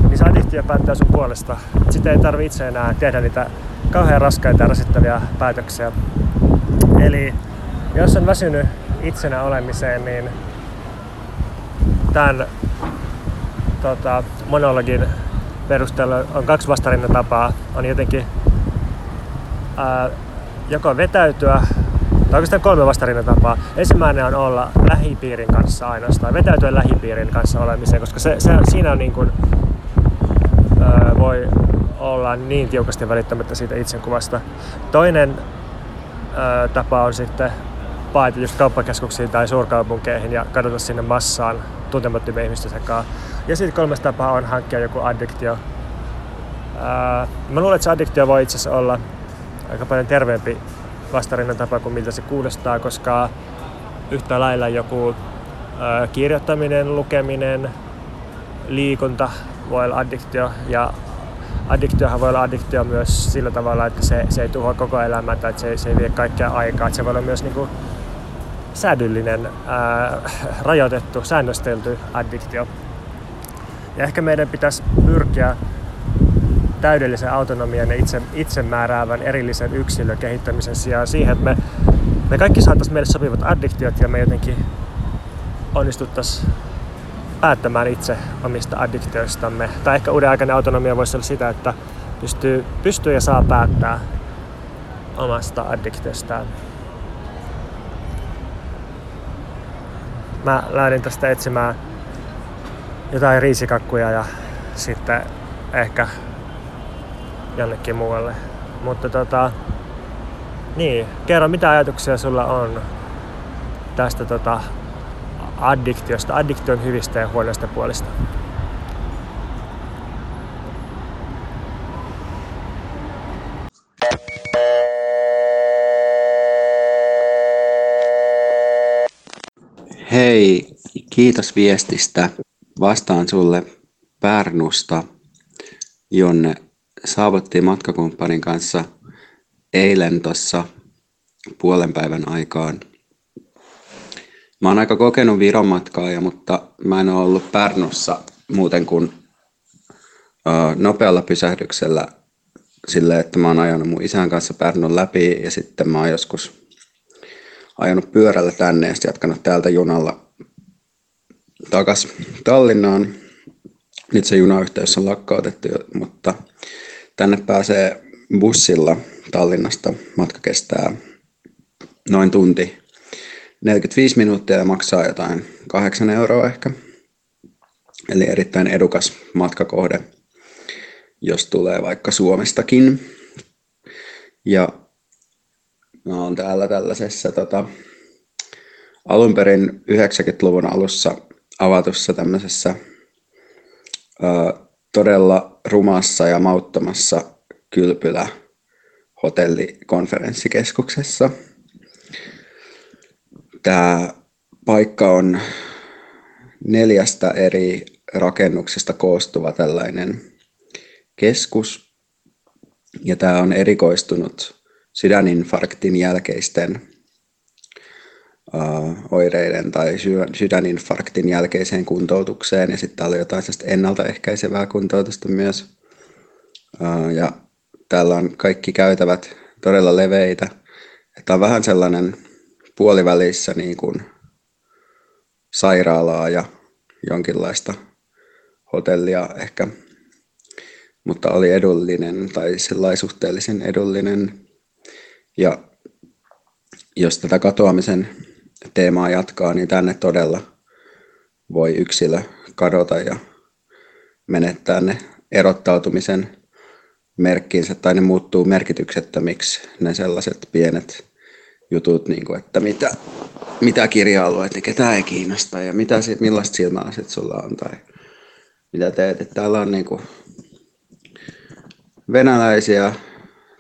niin se addiktio päättää sun puolesta. Sitten ei tarvi itse enää tehdä niitä kauhean raskaita ja rasittavia päätöksiä. Eli jos on väsynyt itsenä olemiseen, niin tämän tota, monologin perusteella on kaksi vastarintatapaa. On jotenkin ää, joko vetäytyä, tai oikeastaan kolme vastarintatapaa. Ensimmäinen on olla lähipiirin kanssa ainoastaan, vetäytyä lähipiirin kanssa olemiseen, koska se, se, siinä on niin kuin, ää, voi olla niin tiukasti välittämättä siitä itsenkuvasta. Toinen ää, tapa on sitten paeta just kauppakeskuksiin tai suurkaupunkeihin ja kadota sinne massaan tuntemattomien ihmisten sekaan. Ja sitten kolmas tapa on hankkia joku addiktio. Ää, mä luulen, että se addiktio voi itse asiassa olla aika paljon terveempi vastarinnan tapa kuin miltä se kuulostaa, koska yhtä lailla joku ää, kirjoittaminen, lukeminen, liikunta voi olla addiktio ja addiktiohan voi olla addiktio myös sillä tavalla, että se, se ei tuhoa koko elämää tai että se, se ei vie kaikkea aikaa. Että se voi olla myös niinku säädyllinen, ää, *laughs* rajoitettu, säännöstelty addiktio. Ja ehkä meidän pitäisi pyrkiä täydellisen autonomian ja itse, itsemääräävän erillisen yksilön kehittämisen sijaan siihen, että me, me kaikki saataisiin meille sopivat addiktiot ja me jotenkin onnistuttaisiin päättämään itse omista addiktioistamme. Tai ehkä uuden aikainen autonomia voisi olla sitä, että pystyy, pystyy ja saa päättää omasta addiktiostaan. Mä lähdin tästä etsimään jotain riisikakkuja ja sitten ehkä jonnekin muualle. Mutta tota, niin, kerro mitä ajatuksia sulla on tästä tota, addiktiosta, addiktion hyvistä ja huonoista puolista? Hei, kiitos viestistä. Vastaan sulle Pärnusta, jonne saavuttiin matkakumppanin kanssa eilen tuossa puolen päivän aikaan. Mä oon aika kokenut Viron matkaaja, mutta mä en ole ollut Pärnussa muuten kuin nopealla pysähdyksellä sille, että mä oon ajanut mun isän kanssa Pärnun läpi ja sitten mä oon joskus ajanut pyörällä tänne ja sitten jatkanut täältä junalla takas Tallinnaan. Nyt se junayhteys on lakkautettu, mutta tänne pääsee bussilla Tallinnasta. Matka kestää noin tunti 45 minuuttia ja maksaa jotain 8 euroa ehkä. Eli erittäin edukas matkakohde, jos tulee vaikka Suomestakin. Ja mä oon täällä tällaisessa tota, alun perin 90-luvun alussa avatussa tämmöisessä ö, todella rumassa ja mauttomassa kylpylä hotellikonferenssikeskuksessa – Tämä paikka on neljästä eri rakennuksesta koostuva tällainen keskus. Ja tämä on erikoistunut sydäninfarktin jälkeisten oireiden tai sydäninfarktin jälkeiseen kuntoutukseen. Ja sitten on jotain ennaltaehkäisevää kuntoutusta myös. Ja täällä on kaikki käytävät todella leveitä. Että on vähän sellainen puolivälissä niin kuin sairaalaa ja jonkinlaista hotellia ehkä, mutta oli edullinen tai sellainen suhteellisen edullinen. Ja jos tätä katoamisen teemaa jatkaa, niin tänne todella voi yksilö kadota ja menettää ne erottautumisen merkkiinsä tai ne muuttuu merkityksettömiksi, ne sellaiset pienet jutut, niin kuin, että mitä, mitä kirja-alueet ja ketä ei kiinnosta ja mitä, millaista silmää sit sulla on tai mitä teet. Että täällä on niin kuin venäläisiä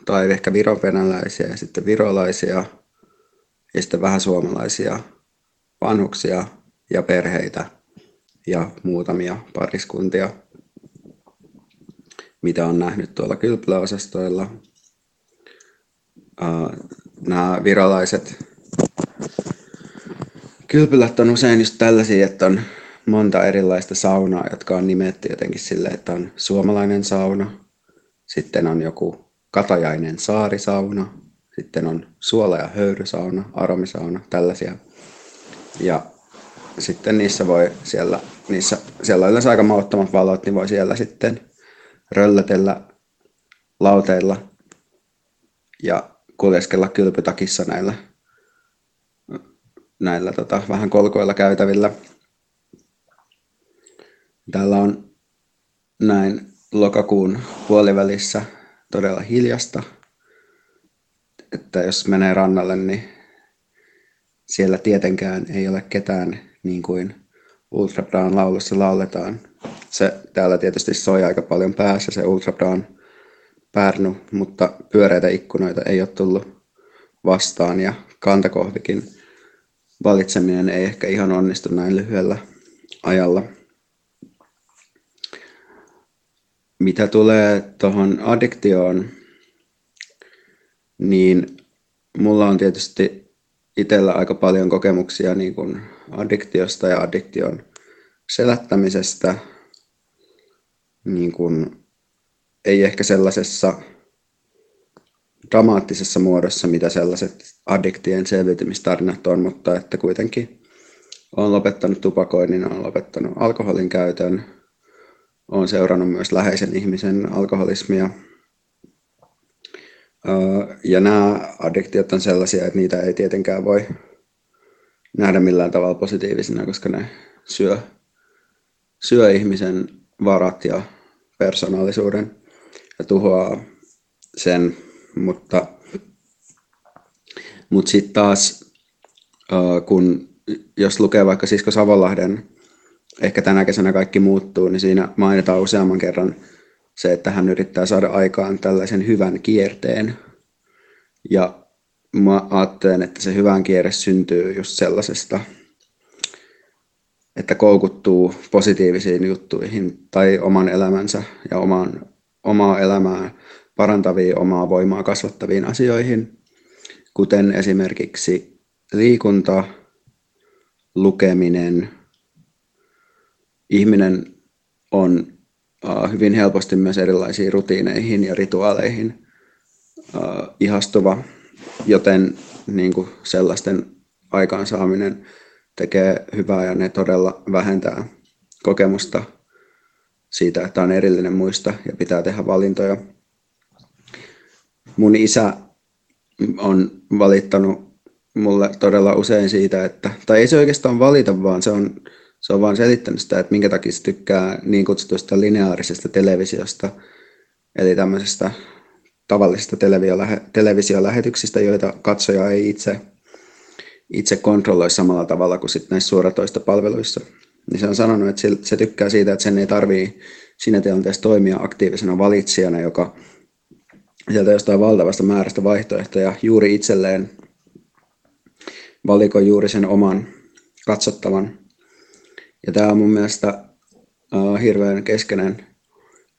tai ehkä viron venäläisiä ja sitten virolaisia ja sitten vähän suomalaisia vanhuksia ja perheitä ja muutamia pariskuntia mitä on nähnyt tuolla kylpyläosastoilla. Nämä viralaiset kylpylät on usein just tällaisia, että on monta erilaista saunaa, jotka on nimetty jotenkin sille, että on suomalainen sauna, sitten on joku katajainen saarisauna, sitten on suola- ja höyrysauna, aromisauna, tällaisia. Ja sitten niissä voi siellä, niissä, siellä on yleensä aika mauttomat valot, niin voi siellä sitten röllötellä lauteilla ja kuljeskella kylpytakissa näillä, näillä tota, vähän kolkoilla käytävillä. Täällä on näin lokakuun puolivälissä todella hiljasta, että jos menee rannalle, niin siellä tietenkään ei ole ketään niin kuin Ultra laulussa lauletaan se täällä tietysti soi aika paljon päässä se Ultra Pärnu, mutta pyöreitä ikkunoita ei ole tullut vastaan ja kantakohvikin valitseminen ei ehkä ihan onnistu näin lyhyellä ajalla. Mitä tulee tuohon addiktioon, niin mulla on tietysti itsellä aika paljon kokemuksia niin kuin addiktiosta ja addiktion selättämisestä. Niin kuin, ei ehkä sellaisessa dramaattisessa muodossa, mitä sellaiset addiktien selviytymistarinat on, mutta että kuitenkin olen lopettanut tupakoinnin, olen lopettanut alkoholin käytön, olen seurannut myös läheisen ihmisen alkoholismia. Ja nämä addiktiot on sellaisia, että niitä ei tietenkään voi nähdä millään tavalla positiivisina, koska ne syö, syö ihmisen varat ja persoonallisuuden ja tuhoaa sen, mutta, mutta sitten taas kun jos lukee vaikka Sisko Savonlahden Ehkä tänä kesänä kaikki muuttuu, niin siinä mainitaan useamman kerran se, että hän yrittää saada aikaan tällaisen hyvän kierteen. Ja mä ajattelen, että se hyvän kierre syntyy just sellaisesta että koukuttuu positiivisiin juttuihin tai oman elämänsä ja oman, omaa elämää parantaviin, omaa voimaa kasvattaviin asioihin, kuten esimerkiksi liikunta, lukeminen. Ihminen on hyvin helposti myös erilaisiin rutiineihin ja rituaaleihin ihastuva, joten niin kuin sellaisten aikaansaaminen tekee hyvää ja ne todella vähentää kokemusta siitä, että on erillinen muista ja pitää tehdä valintoja. Mun isä on valittanut mulle todella usein siitä, että, tai ei se oikeastaan valita, vaan se on, se on vaan selittänyt sitä, että minkä takia se tykkää niin kutsutusta lineaarisesta televisiosta, eli tämmöisestä tavallisista televisiolähetyksistä, joita katsoja ei itse itse kontrolloi samalla tavalla kuin sitten näissä suoratoistopalveluissa. Niin se on sanonut, että se tykkää siitä, että sen ei tarvii siinä tilanteessa toimia aktiivisena valitsijana, joka sieltä jostain valtavasta määrästä vaihtoehtoja juuri itselleen valikoi juuri sen oman katsottavan. Ja tämä on mun mielestä uh, hirveän keskeinen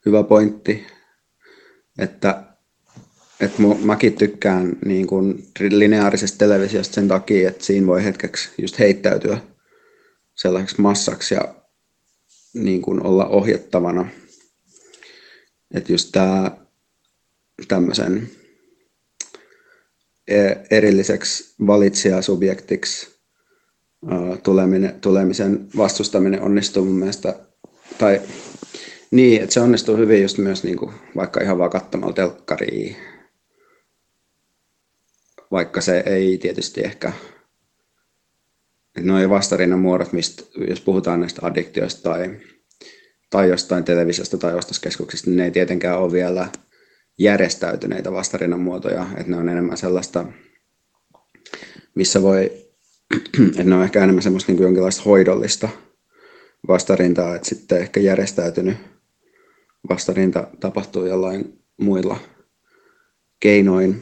hyvä pointti, että et mäkin tykkään niin kun lineaarisesta televisiosta sen takia, että siinä voi hetkeksi just heittäytyä sellaiseksi massaksi ja niin kun olla ohjattavana. Että just tämä tämmöisen erilliseksi valitsijasubjektiksi tuleminen, tulemisen vastustaminen onnistuu mun mielestä, tai niin, että se onnistuu hyvin just myös niin kuin, vaikka ihan vaan katsomalla telkkariin, vaikka se ei tietysti ehkä, noin vastarinnan muodot, mistä, jos puhutaan näistä addiktioista tai, tai jostain televisiosta tai ostoskeskuksista, niin ne ei tietenkään ole vielä järjestäytyneitä vastarinnan muotoja, että ne on enemmän sellaista, missä voi että ne on ehkä enemmän semmoista niin kuin jonkinlaista hoidollista vastarintaa, että sitten ehkä järjestäytynyt vastarinta tapahtuu jollain muilla keinoin.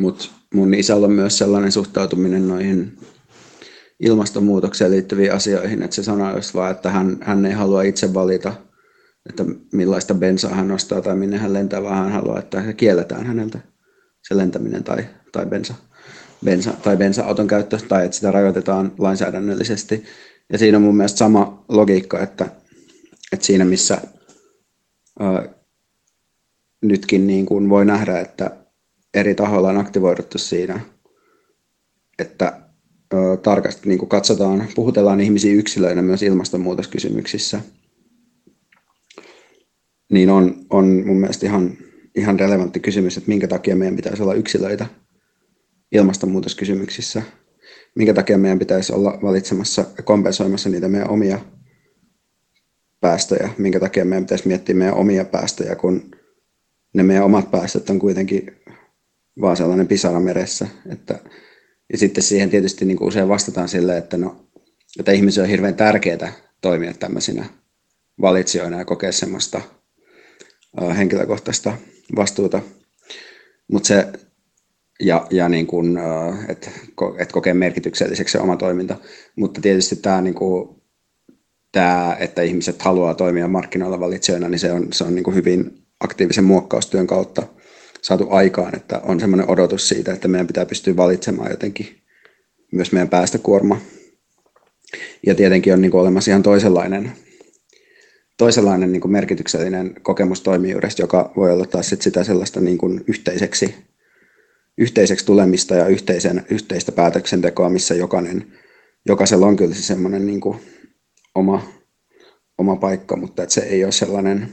Mutta mun isällä on myös sellainen suhtautuminen noihin ilmastonmuutokseen liittyviin asioihin, että se sanoo just vaan, että hän, hän ei halua itse valita, että millaista bensaa hän ostaa tai minne hän lentää, vaan hän haluaa, että kielletään häneltä se lentäminen tai, tai bensa bensa- tai bensa-auton käyttö tai että sitä rajoitetaan lainsäädännöllisesti. Ja siinä on mun mielestä sama logiikka, että, että siinä missä ää, nytkin niin kuin voi nähdä, että eri tahoilla on aktivoiduttu siinä, että ää, tarkasti niin kuin katsotaan, puhutellaan ihmisiä yksilöinä myös ilmastonmuutoskysymyksissä, niin on, on mun mielestä ihan, ihan relevantti kysymys, että minkä takia meidän pitäisi olla yksilöitä – ilmastonmuutoskysymyksissä, minkä takia meidän pitäisi olla valitsemassa ja kompensoimassa niitä meidän omia päästöjä, minkä takia meidän pitäisi miettiä meidän omia päästöjä, kun ne meidän omat päästöt on kuitenkin vaan sellainen pisara meressä. Että, ja sitten siihen tietysti niin kuin usein vastataan sille, että, no, että ihmisille on hirveän tärkeää toimia tämmöisinä valitsijoina ja kokea semmoista henkilökohtaista vastuuta. Mutta se ja, ja niin kuin, että et kokee merkitykselliseksi se oma toiminta. Mutta tietysti tämä, niin kuin, tämä että ihmiset haluaa toimia markkinoilla valitsijoina, niin se on, se on niin kuin hyvin aktiivisen muokkaustyön kautta saatu aikaan, että on semmoinen odotus siitä, että meidän pitää pystyä valitsemaan jotenkin myös meidän päästökuorma. Ja tietenkin on niin kuin olemassa ihan toisenlainen, toisenlainen niin kuin merkityksellinen kokemus toimijuudesta, joka voi olla taas sit sitä sellaista niin kuin yhteiseksi yhteiseksi tulemista ja yhteisen, yhteistä päätöksentekoa, missä jokainen, jokaisella on kyllä se semmoinen niin kuin oma, oma paikka, mutta että se ei ole sellainen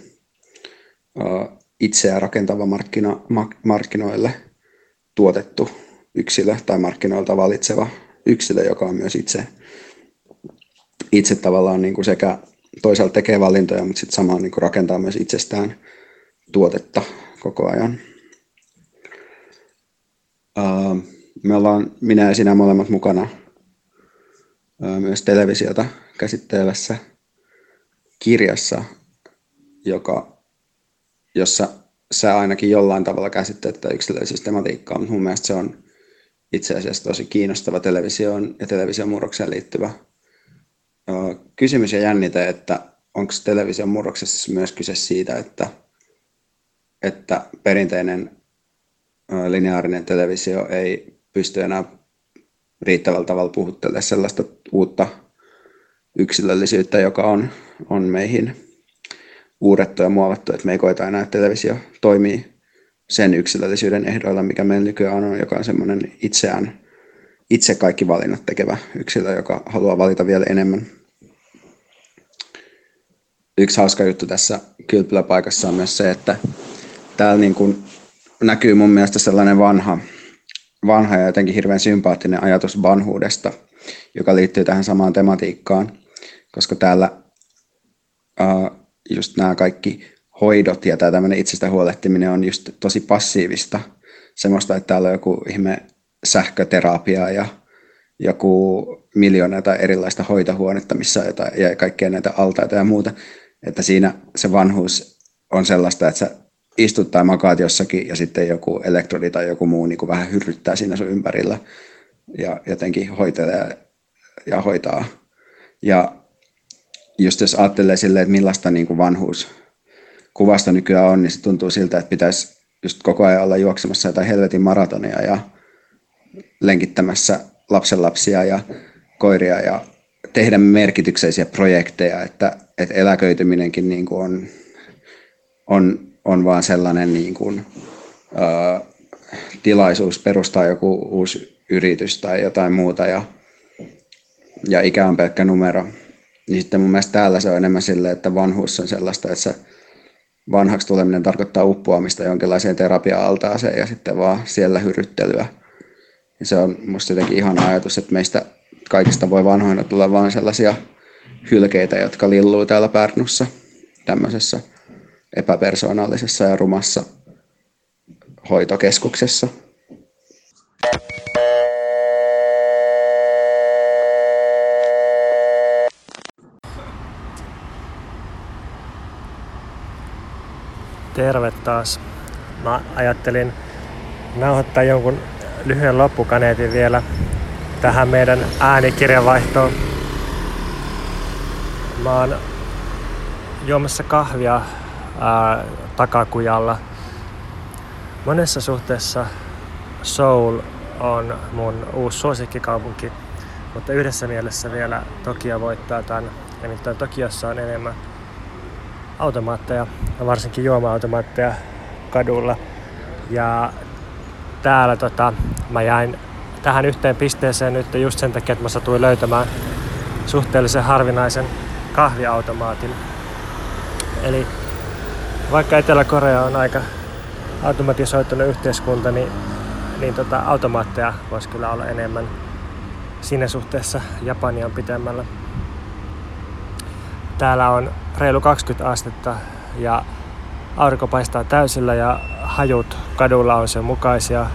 uh, itseä rakentava markkina, markkinoille tuotettu yksilö tai markkinoilta valitseva yksilö, joka on myös itse, itse tavallaan niin kuin sekä toisaalta tekee valintoja, mutta sitten samaan niin kuin rakentaa myös itsestään tuotetta koko ajan. Uh, me ollaan, minä ja sinä molemmat mukana uh, myös televisiota käsittelevässä kirjassa, joka, jossa sä ainakin jollain tavalla käsittelet tätä yksilöllisyystematiikkaa, mutta mun mielestä se on itse asiassa tosi kiinnostava televisioon ja television murrokseen liittyvä uh, kysymys ja jännite, että onko television murroksessa myös kyse siitä, että, että perinteinen lineaarinen televisio ei pysty enää riittävällä tavalla puhuttelemaan sellaista uutta yksilöllisyyttä, joka on, on meihin uurettu ja muovattu, että me ei koeta enää, että televisio toimii sen yksilöllisyyden ehdoilla, mikä meillä nykyään on, joka on semmoinen itseään, itse kaikki valinnat tekevä yksilö, joka haluaa valita vielä enemmän. Yksi hauska juttu tässä kylpyläpaikassa on myös se, että täällä niin kuin näkyy mun mielestä sellainen vanha, vanha ja jotenkin hirveän sympaattinen ajatus vanhuudesta, joka liittyy tähän samaan tematiikkaan, koska täällä just nämä kaikki hoidot ja tämä itsestä huolehtiminen on just tosi passiivista. Semmoista, että täällä on joku ihme sähköterapia ja joku miljoona erilaista hoitohuonetta, missä on jotain, ja kaikkea näitä altaita ja muuta. Että siinä se vanhuus on sellaista, että sä istut tai makaat jossakin ja sitten joku elektrodi tai joku muu niin kuin vähän hyrryttää siinä sun ympärillä ja jotenkin hoitelee ja hoitaa. Ja just jos ajattelee silleen, että millaista niin kuin vanhuus kuvasta nykyään on, niin se tuntuu siltä, että pitäisi just koko ajan olla juoksemassa jotain helvetin maratonia ja lenkittämässä lapsenlapsia ja koiria ja tehdä merkityksellisiä projekteja, että, että eläköityminenkin niin kuin on, on on vaan sellainen niin kuin, ää, tilaisuus perustaa joku uusi yritys tai jotain muuta ja, ja ikä on pelkkä numero. Niin sitten mun mielestä täällä se on enemmän sille, että vanhuus on sellaista, että se vanhaksi tuleminen tarkoittaa uppoamista jonkinlaiseen terapia-altaaseen ja sitten vaan siellä hyryttelyä. Ja se on musta jotenkin ihana ajatus, että meistä kaikista voi vanhoina tulla vain sellaisia hylkeitä, jotka lilluu täällä Pärnussa tämmöisessä epäpersoonallisessa ja rumassa hoitokeskuksessa. Terve taas. Mä ajattelin nauhoittaa jonkun lyhyen loppukaneetin vielä tähän meidän äänikirjavaihtoon. Mä oon juomassa kahvia ää, takakujalla. Monessa suhteessa Seoul on mun uusi suosikkikaupunki, mutta yhdessä mielessä vielä Tokio voittaa tämän. Nimittäin Tokiossa on enemmän automaatteja, varsinkin juoma-automaatteja kadulla. Ja täällä tota, mä jäin tähän yhteen pisteeseen nyt just sen takia, että mä satuin löytämään suhteellisen harvinaisen kahviautomaatin. Eli vaikka Etelä-Korea on aika automatisoitunut yhteiskunta, niin, niin tota, automaatteja voisi kyllä olla enemmän. Siinä suhteessa Japani on pitemmällä. Täällä on reilu 20 astetta ja aurinko paistaa täysillä ja hajut kadulla on sen mukaisia.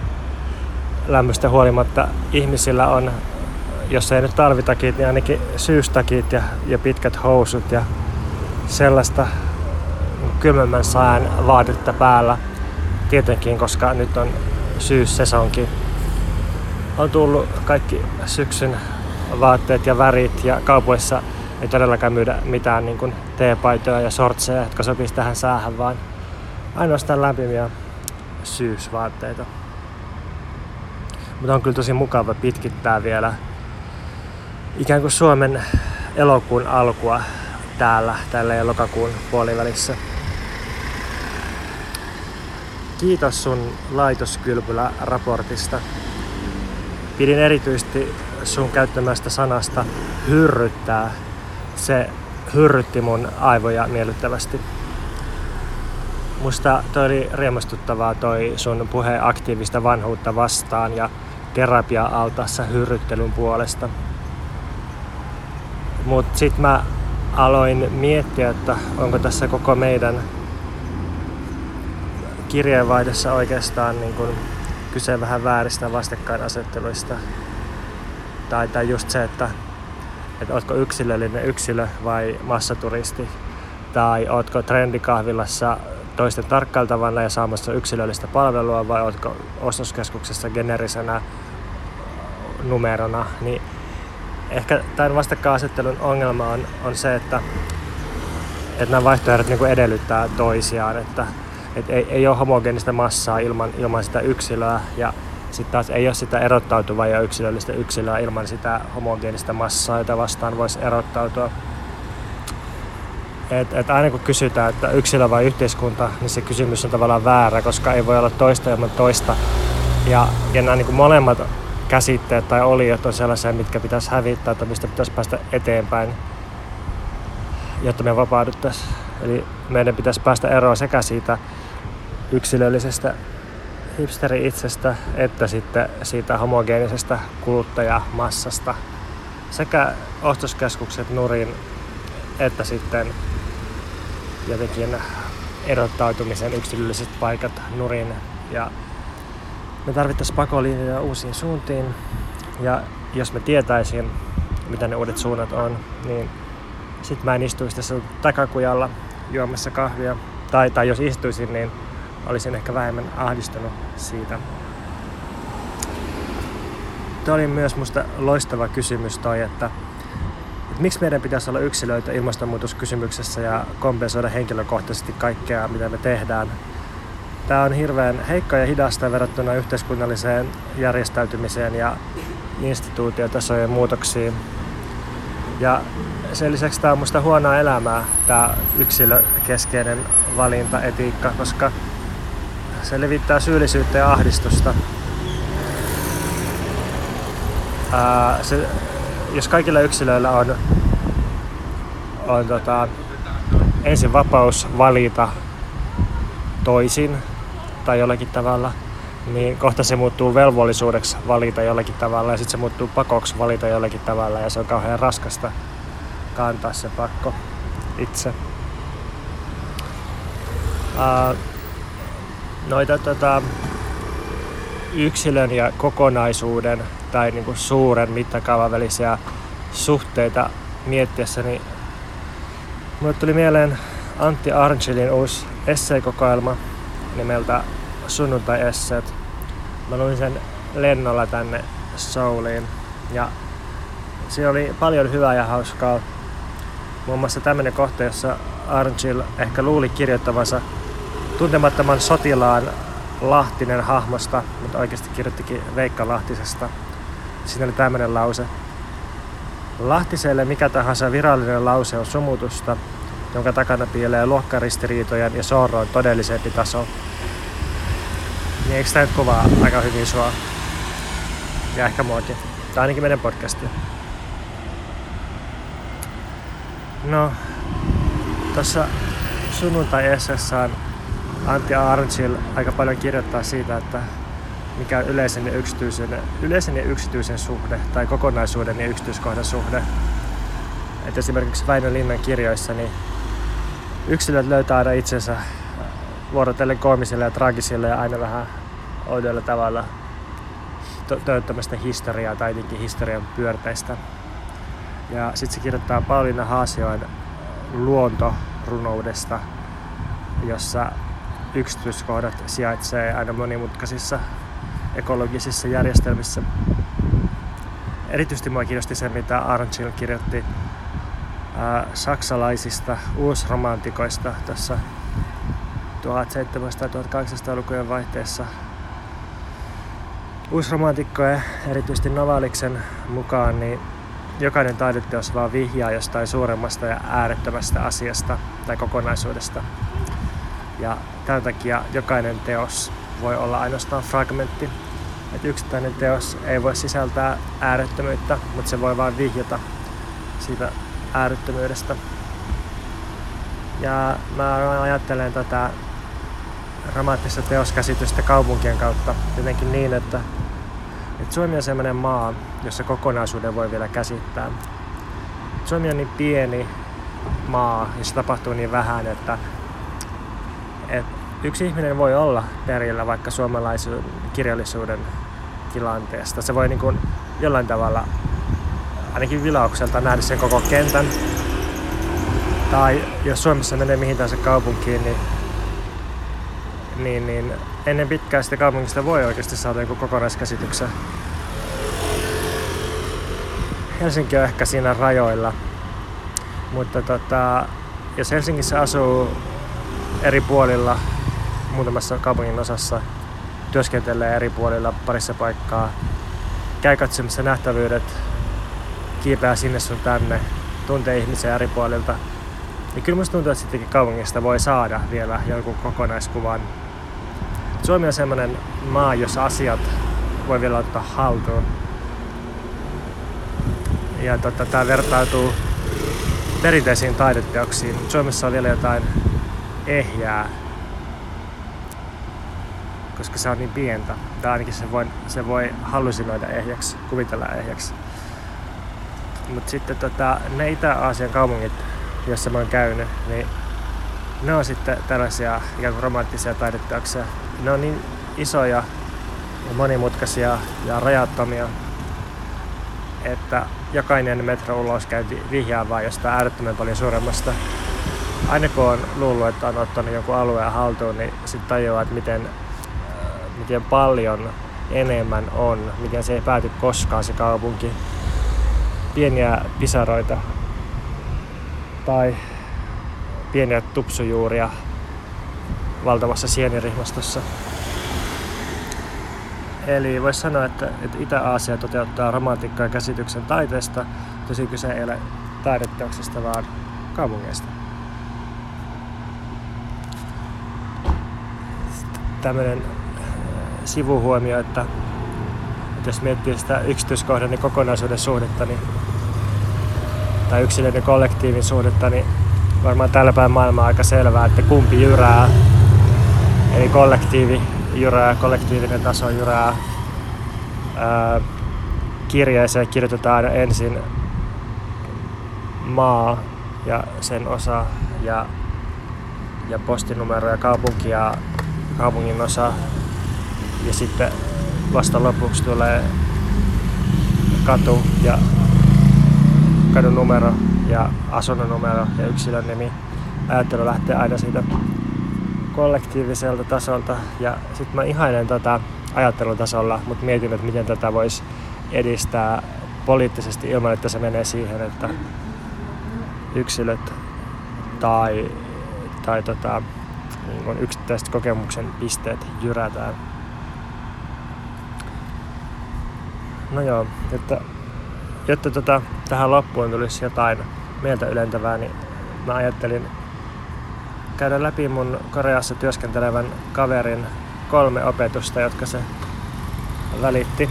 Lämmöstä huolimatta ihmisillä on, jos ei nyt talvitakit, niin ainakin syystakit ja, ja pitkät housut ja sellaista kylmemmän sään vaadetta päällä. Tietenkin, koska nyt on syyssesonki. On tullut kaikki syksyn vaatteet ja värit ja kaupoissa ei todellakaan myydä mitään niin kuin teepaitoja ja sortseja, jotka sopisi tähän säähän, vaan ainoastaan lämpimiä syysvaatteita. Mutta on kyllä tosi mukava pitkittää vielä ikään kuin Suomen elokuun alkua täällä, tällä lokakuun puolivälissä. Kiitos sun laitoskylpylä-raportista. Pidin erityisesti sun käyttämästä sanasta hyrryttää. Se hyrrytti mun aivoja miellyttävästi. Musta toi oli riemastuttavaa toi sun puhe aktiivista vanhuutta vastaan ja terapia-altassa hyrryttelyn puolesta. Mut sit mä aloin miettiä, että onko tässä koko meidän kirjeenvaihdossa oikeastaan niin kun kyse vähän vääristä vastakkainasetteluista. Tai, tai just se, että, että ootko yksilöllinen yksilö vai massaturisti. Tai ootko trendikahvilassa toisten tarkkailtavana ja saamassa yksilöllistä palvelua vai ootko ostoskeskuksessa generisenä numerona, niin ehkä tämän vastakkainasettelun ongelma on, on se, että, että nämä vaihtoehdot niin kuin edellyttää toisiaan, että, että ei, ei ole homogeenista massaa ilman, ilman sitä yksilöä ja sitten taas ei ole sitä erottautuvaa ja yksilöllistä yksilöä ilman sitä homogeenista massaa, jota vastaan voisi erottautua. Et, et aina kun kysytään, että yksilö vai yhteiskunta, niin se kysymys on tavallaan väärä, koska ei voi olla toista ilman toista. Ja, ja nämä niin molemmat käsitteet tai oliot on sellaisia, mitkä pitäisi hävittää tai mistä pitäisi päästä eteenpäin, jotta me vapauduttaisiin. Eli meidän pitäisi päästä eroon sekä siitä yksilöllisestä hipsteri itsestä että sitten siitä homogeenisesta kuluttajamassasta. Sekä ostoskeskukset nurin että sitten jotenkin erottautumisen yksilölliset paikat nurin. Ja me tarvittaisiin pakolinjoja uusiin suuntiin. Ja jos me tietäisin, mitä ne uudet suunnat on, niin sitten mä en istuisi tässä takakujalla juomassa kahvia. Tai, tai jos istuisin, niin olisin ehkä vähemmän ahdistunut siitä. Tuo oli myös musta loistava kysymys toi, että, että miksi meidän pitäisi olla yksilöitä ilmastonmuutoskysymyksessä ja kompensoida henkilökohtaisesti kaikkea, mitä me tehdään. Tämä on hirveän heikko ja hidasta verrattuna yhteiskunnalliseen järjestäytymiseen ja instituutiotasojen muutoksiin. Ja sen lisäksi tämä on musta huonoa elämää, tämä yksilökeskeinen valintaetiikka, koska se levittää syyllisyyttä ja ahdistusta. ää, se, jos kaikilla yksilöillä on, on tota, ensin vapaus valita toisin tai jollakin tavalla, niin kohta se muuttuu velvollisuudeksi valita jollakin tavalla ja sitten se muuttuu pakoksi valita jollakin tavalla ja se on kauhean raskasta kantaa se pakko itse. Uh, noita tota, yksilön ja kokonaisuuden tai niin kuin suuren mittakaavan välisiä suhteita miettiessä, niin mulle tuli mieleen Antti Arnchilin uusi esseekokoelma nimeltä Sunnuntai-esseet. Mä luin sen lennolla tänne Souliin ja siinä oli paljon hyvää ja hauskaa. Muun muassa tämmöinen kohta, jossa Arnchill ehkä luuli kirjoittavansa tuntemattoman sotilaan Lahtinen hahmosta, mutta oikeasti kirjoittikin Veikka Lahtisesta. Siinä oli tämmöinen lause. Lahtiselle mikä tahansa virallinen lause on sumutusta, jonka takana piilee luokkaristiriitojen ja sorron todellisempi taso. Niin eikö tämä nyt kuvaa aika hyvin sua? Ja ehkä muakin. Tai ainakin meidän podcastia. No, tuossa sunnuntai on Antti Arnchill aika paljon kirjoittaa siitä, että mikä on yleisen ja yksityisen, yleisen ja yksityisen suhde tai kokonaisuuden ja yksityiskohdan suhde. Et esimerkiksi Väinö Linnan kirjoissa niin yksilöt löytää aina itsensä vuorotellen koomisille ja traagisille ja aina vähän oudoilla tavalla töyttämästä historiaa tai jotenkin historian pyörteistä. Ja sitten se kirjoittaa Pauliina Haasioin luontorunoudesta, jossa yksityiskohdat sijaitsee aina monimutkaisissa ekologisissa järjestelmissä. Erityisesti mua kiinnosti se, mitä Arnchill kirjoitti ää, saksalaisista uusromantikoista tässä 1700-1800-lukujen vaihteessa. Uusromantikkojen, erityisesti Novaliksen mukaan, niin jokainen taideteos vaan vihjaa jostain suuremmasta ja äärettömästä asiasta tai kokonaisuudesta. Ja tämän takia jokainen teos voi olla ainoastaan fragmentti. Että yksittäinen teos ei voi sisältää äärettömyyttä, mutta se voi vain vihjata siitä äärettömyydestä. Ja mä ajattelen tätä dramaattista teoskäsitystä kaupunkien kautta jotenkin niin, että, että Suomi on sellainen maa, jossa kokonaisuuden voi vielä käsittää. Suomi on niin pieni maa, jossa tapahtuu niin vähän, että, että yksi ihminen voi olla perillä vaikka suomalaisen kirjallisuuden tilanteesta. Se voi niin kuin jollain tavalla ainakin vilaukselta nähdä sen koko kentän. Tai jos Suomessa menee mihin tahansa kaupunkiin, niin, niin, niin ennen pitkää sitä kaupungista voi oikeasti saada joku kokonaiskäsityksen. Helsinki on ehkä siinä rajoilla. Mutta tota, jos Helsingissä asuu eri puolilla muutamassa kaupungin osassa, työskentelee eri puolilla parissa paikkaa, käy katsomassa nähtävyydet, kiipeää sinne sun tänne, tuntee ihmisiä eri puolilta, niin kyllä musta tuntuu, että sittenkin kaupungista voi saada vielä jonkun kokonaiskuvan. Suomi on semmoinen maa, jossa asiat voi vielä ottaa haltuun. Ja tota, tämä vertautuu perinteisiin taideteoksiin. Suomessa on vielä jotain ehjää koska se on niin pientä. Tai ainakin se voi, se voi hallusinoida ehjäksi, kuvitella ehjäksi. Mutta sitten tota, ne Itä-Aasian kaupungit, joissa mä oon käynyt, niin ne on sitten tällaisia ikään kuin romanttisia taideteoksia. Ne on niin isoja ja monimutkaisia ja rajattomia, että jokainen metro uloskäynti vihjaa vaan jostain äärettömän paljon suuremmasta. Aina kun on luullut, että on ottanut jonkun alueen haltuun, niin sitten tajuaa, että miten miten paljon enemmän on, miten se ei pääty koskaan se kaupunki. Pieniä pisaroita tai pieniä tupsujuuria valtavassa sienirihmastossa. Eli voisi sanoa, että, että Itä-Aasia toteuttaa romantikkaa käsityksen taiteesta, tosi kyse ei ole taideteoksesta, vaan kaupungeista. Tämmöinen sivuhuomio, että, että jos miettii sitä yksityiskohdan niin kokonaisuuden suhdetta, niin, tai yksilön ja kollektiivin suhdetta, niin varmaan tällä päivän maailmaa aika selvää, että kumpi jyrää. Eli kollektiivi jyrää, kollektiivinen taso jyrää. Ää, kirjeeseen kirjoitetaan ensin maa ja sen osa ja, ja postinumero ja kaupunki ja kaupungin osa. Ja sitten vasta lopuksi tulee katu ja kadun numero ja asunnon numero ja yksilön nimi. Ajattelu lähtee aina siitä kollektiiviselta tasolta ja sitten mä ihailen tätä ajattelutasolla, mutta mietin, että miten tätä voisi edistää poliittisesti ilman, että se menee siihen, että yksilöt tai, tai tota, niin yksittäiset kokemuksen pisteet jyrätään. No joo, että, jotta tota, tähän loppuun tulisi jotain mieltä ylentävää, niin mä ajattelin käydä läpi mun Koreassa työskentelevän kaverin kolme opetusta, jotka se välitti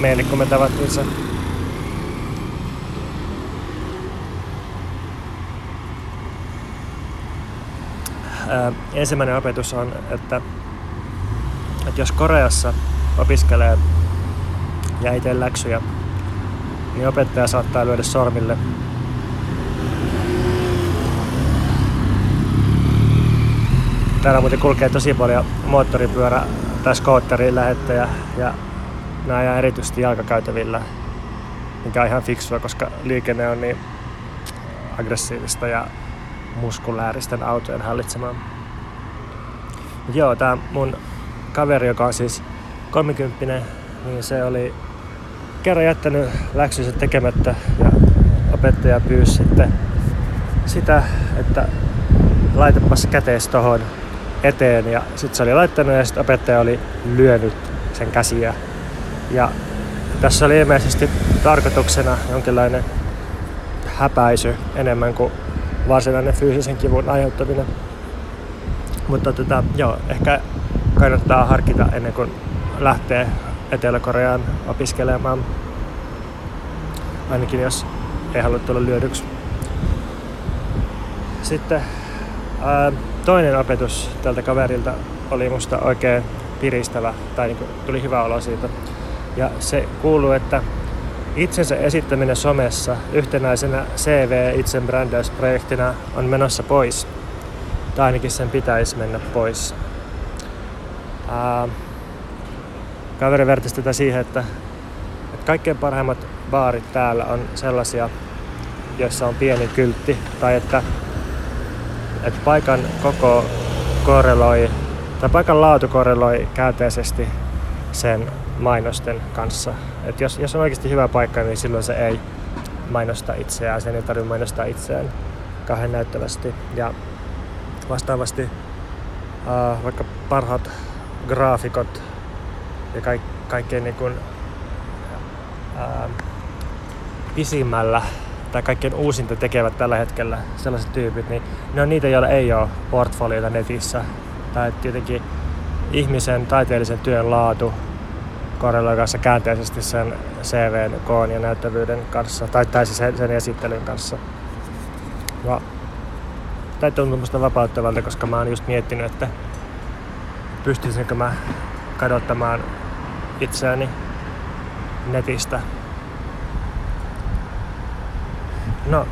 meille, kun me tavattiin se ensimmäinen opetus on, että, että jos Koreassa opiskelee ja ei tee läksyjä, niin opettaja saattaa lyödä sormille. Täällä muuten kulkee tosi paljon moottoripyörä tai skootterin lähettäjä ja nämä ajaa erityisesti jalkakäytävillä, mikä on ihan fiksua, koska liikenne on niin aggressiivista ja muskulääristen autojen hallitsemaan. Joo, tää mun kaveri, joka on siis 30 niin se oli kerran jättänyt läksynsä tekemättä ja opettaja pyysi sitten sitä, että laitapas kätees tohon eteen ja sitten se oli laittanut ja sitten opettaja oli lyönyt sen käsiä. Ja tässä oli ilmeisesti tarkoituksena jonkinlainen häpäisy enemmän kuin varsinainen fyysisen kivun aiheuttaminen. Mutta tota, joo, ehkä kannattaa harkita ennen kuin lähtee Etelä-Koreaan opiskelemaan. Ainakin jos ei halua tulla lyödyksi. Sitten ää, toinen opetus tältä kaverilta oli musta oikein piristävä, tai niin kuin, tuli hyvä olo siitä. Ja se kuuluu, että itsensä esittäminen somessa yhtenäisenä CV-itsenbrändäysprojektina on menossa pois. Tai ainakin sen pitäisi mennä pois. Ää, kaveri vertaisi tätä siihen, että, että kaikkein parhaimmat baarit täällä on sellaisia, joissa on pieni kyltti, tai että, että paikan koko korreloi, tai paikan laatu korreloi käänteisesti sen mainosten kanssa. Et jos, jos on oikeasti hyvä paikka, niin silloin se ei mainosta itseään, sen ei tarvitse mainostaa itseään kahden näyttävästi. Ja vastaavasti uh, vaikka parhaat graafikot ja kaik, kaikkein niin kuin, uh, pisimmällä tai kaikkein uusinta tekevät tällä hetkellä sellaiset tyypit, niin ne on niitä, joilla ei ole portfoliota netissä. Tai tietenkin ihmisen taiteellisen työn laatu korreloi kanssa käänteisesti sen CVn koon ja näyttävyyden kanssa, tai, tai siis sen, sen esittelyn kanssa. Ja, tämä tuntuu musta vapauttavalta, koska mä oon just miettinyt, että pystyisinkö mä kadottamaan itseäni netistä. No,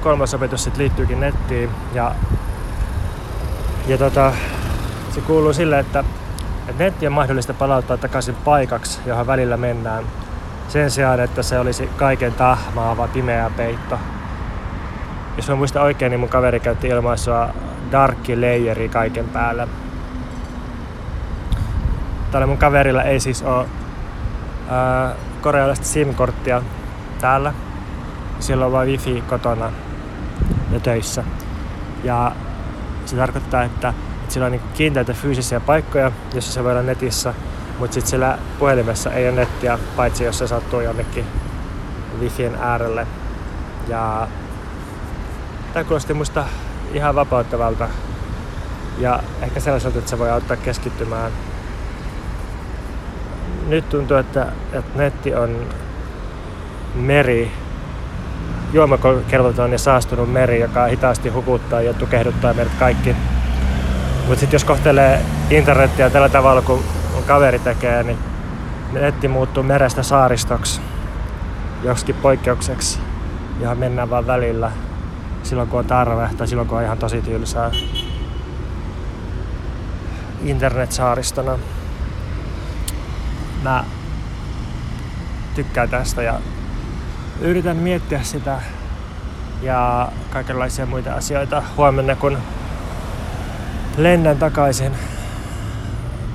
kolmas opetus sitten liittyykin nettiin ja, ja tota, se kuuluu sille, että netti on mahdollista palauttaa takaisin paikaksi, johon välillä mennään, sen sijaan, että se olisi kaiken tahmaava pimeä peitto. Jos mä muistan oikein, niin mun kaveri käytti ilmaisua darkki layeri kaiken päällä. Tällä mun kaverilla ei siis ole ää, korealaista SIM-korttia täällä. Sillä on vain wifi kotona ja töissä. Ja se tarkoittaa, että sillä on niin kiinteitä fyysisiä paikkoja, joissa se voi olla netissä, mutta sitten sillä puhelimessa ei ole nettiä, paitsi jos se sattuu jonnekin wifien äärelle. Ja tämä kuulosti musta ihan vapauttavalta ja ehkä sellaiselta, että se voi auttaa keskittymään nyt tuntuu, että, että netti on meri, juomakelvoton ja saastunut meri, joka hitaasti hukuttaa ja tukehduttaa meidät kaikki. Mutta sitten jos kohtelee internettiä tällä tavalla kuin kaveri tekee, niin netti muuttuu merestä saaristoksi joksikin poikkeukseksi, johon mennään vaan välillä silloin kun on tarve tai silloin kun on ihan tosi tylsää internet-saaristona. Mä tykkään tästä ja yritän miettiä sitä ja kaikenlaisia muita asioita huomenna, kun lennän takaisin.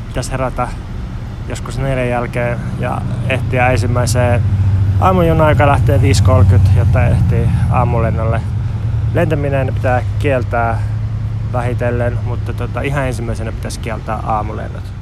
Pitäisi herätä joskus neljän jälkeen ja ehtiä ensimmäiseen aamujunaan, joka lähtee 5.30, jotta ehtii aamulennolle. Lentäminen pitää kieltää vähitellen, mutta tota, ihan ensimmäisenä pitäisi kieltää aamulennot.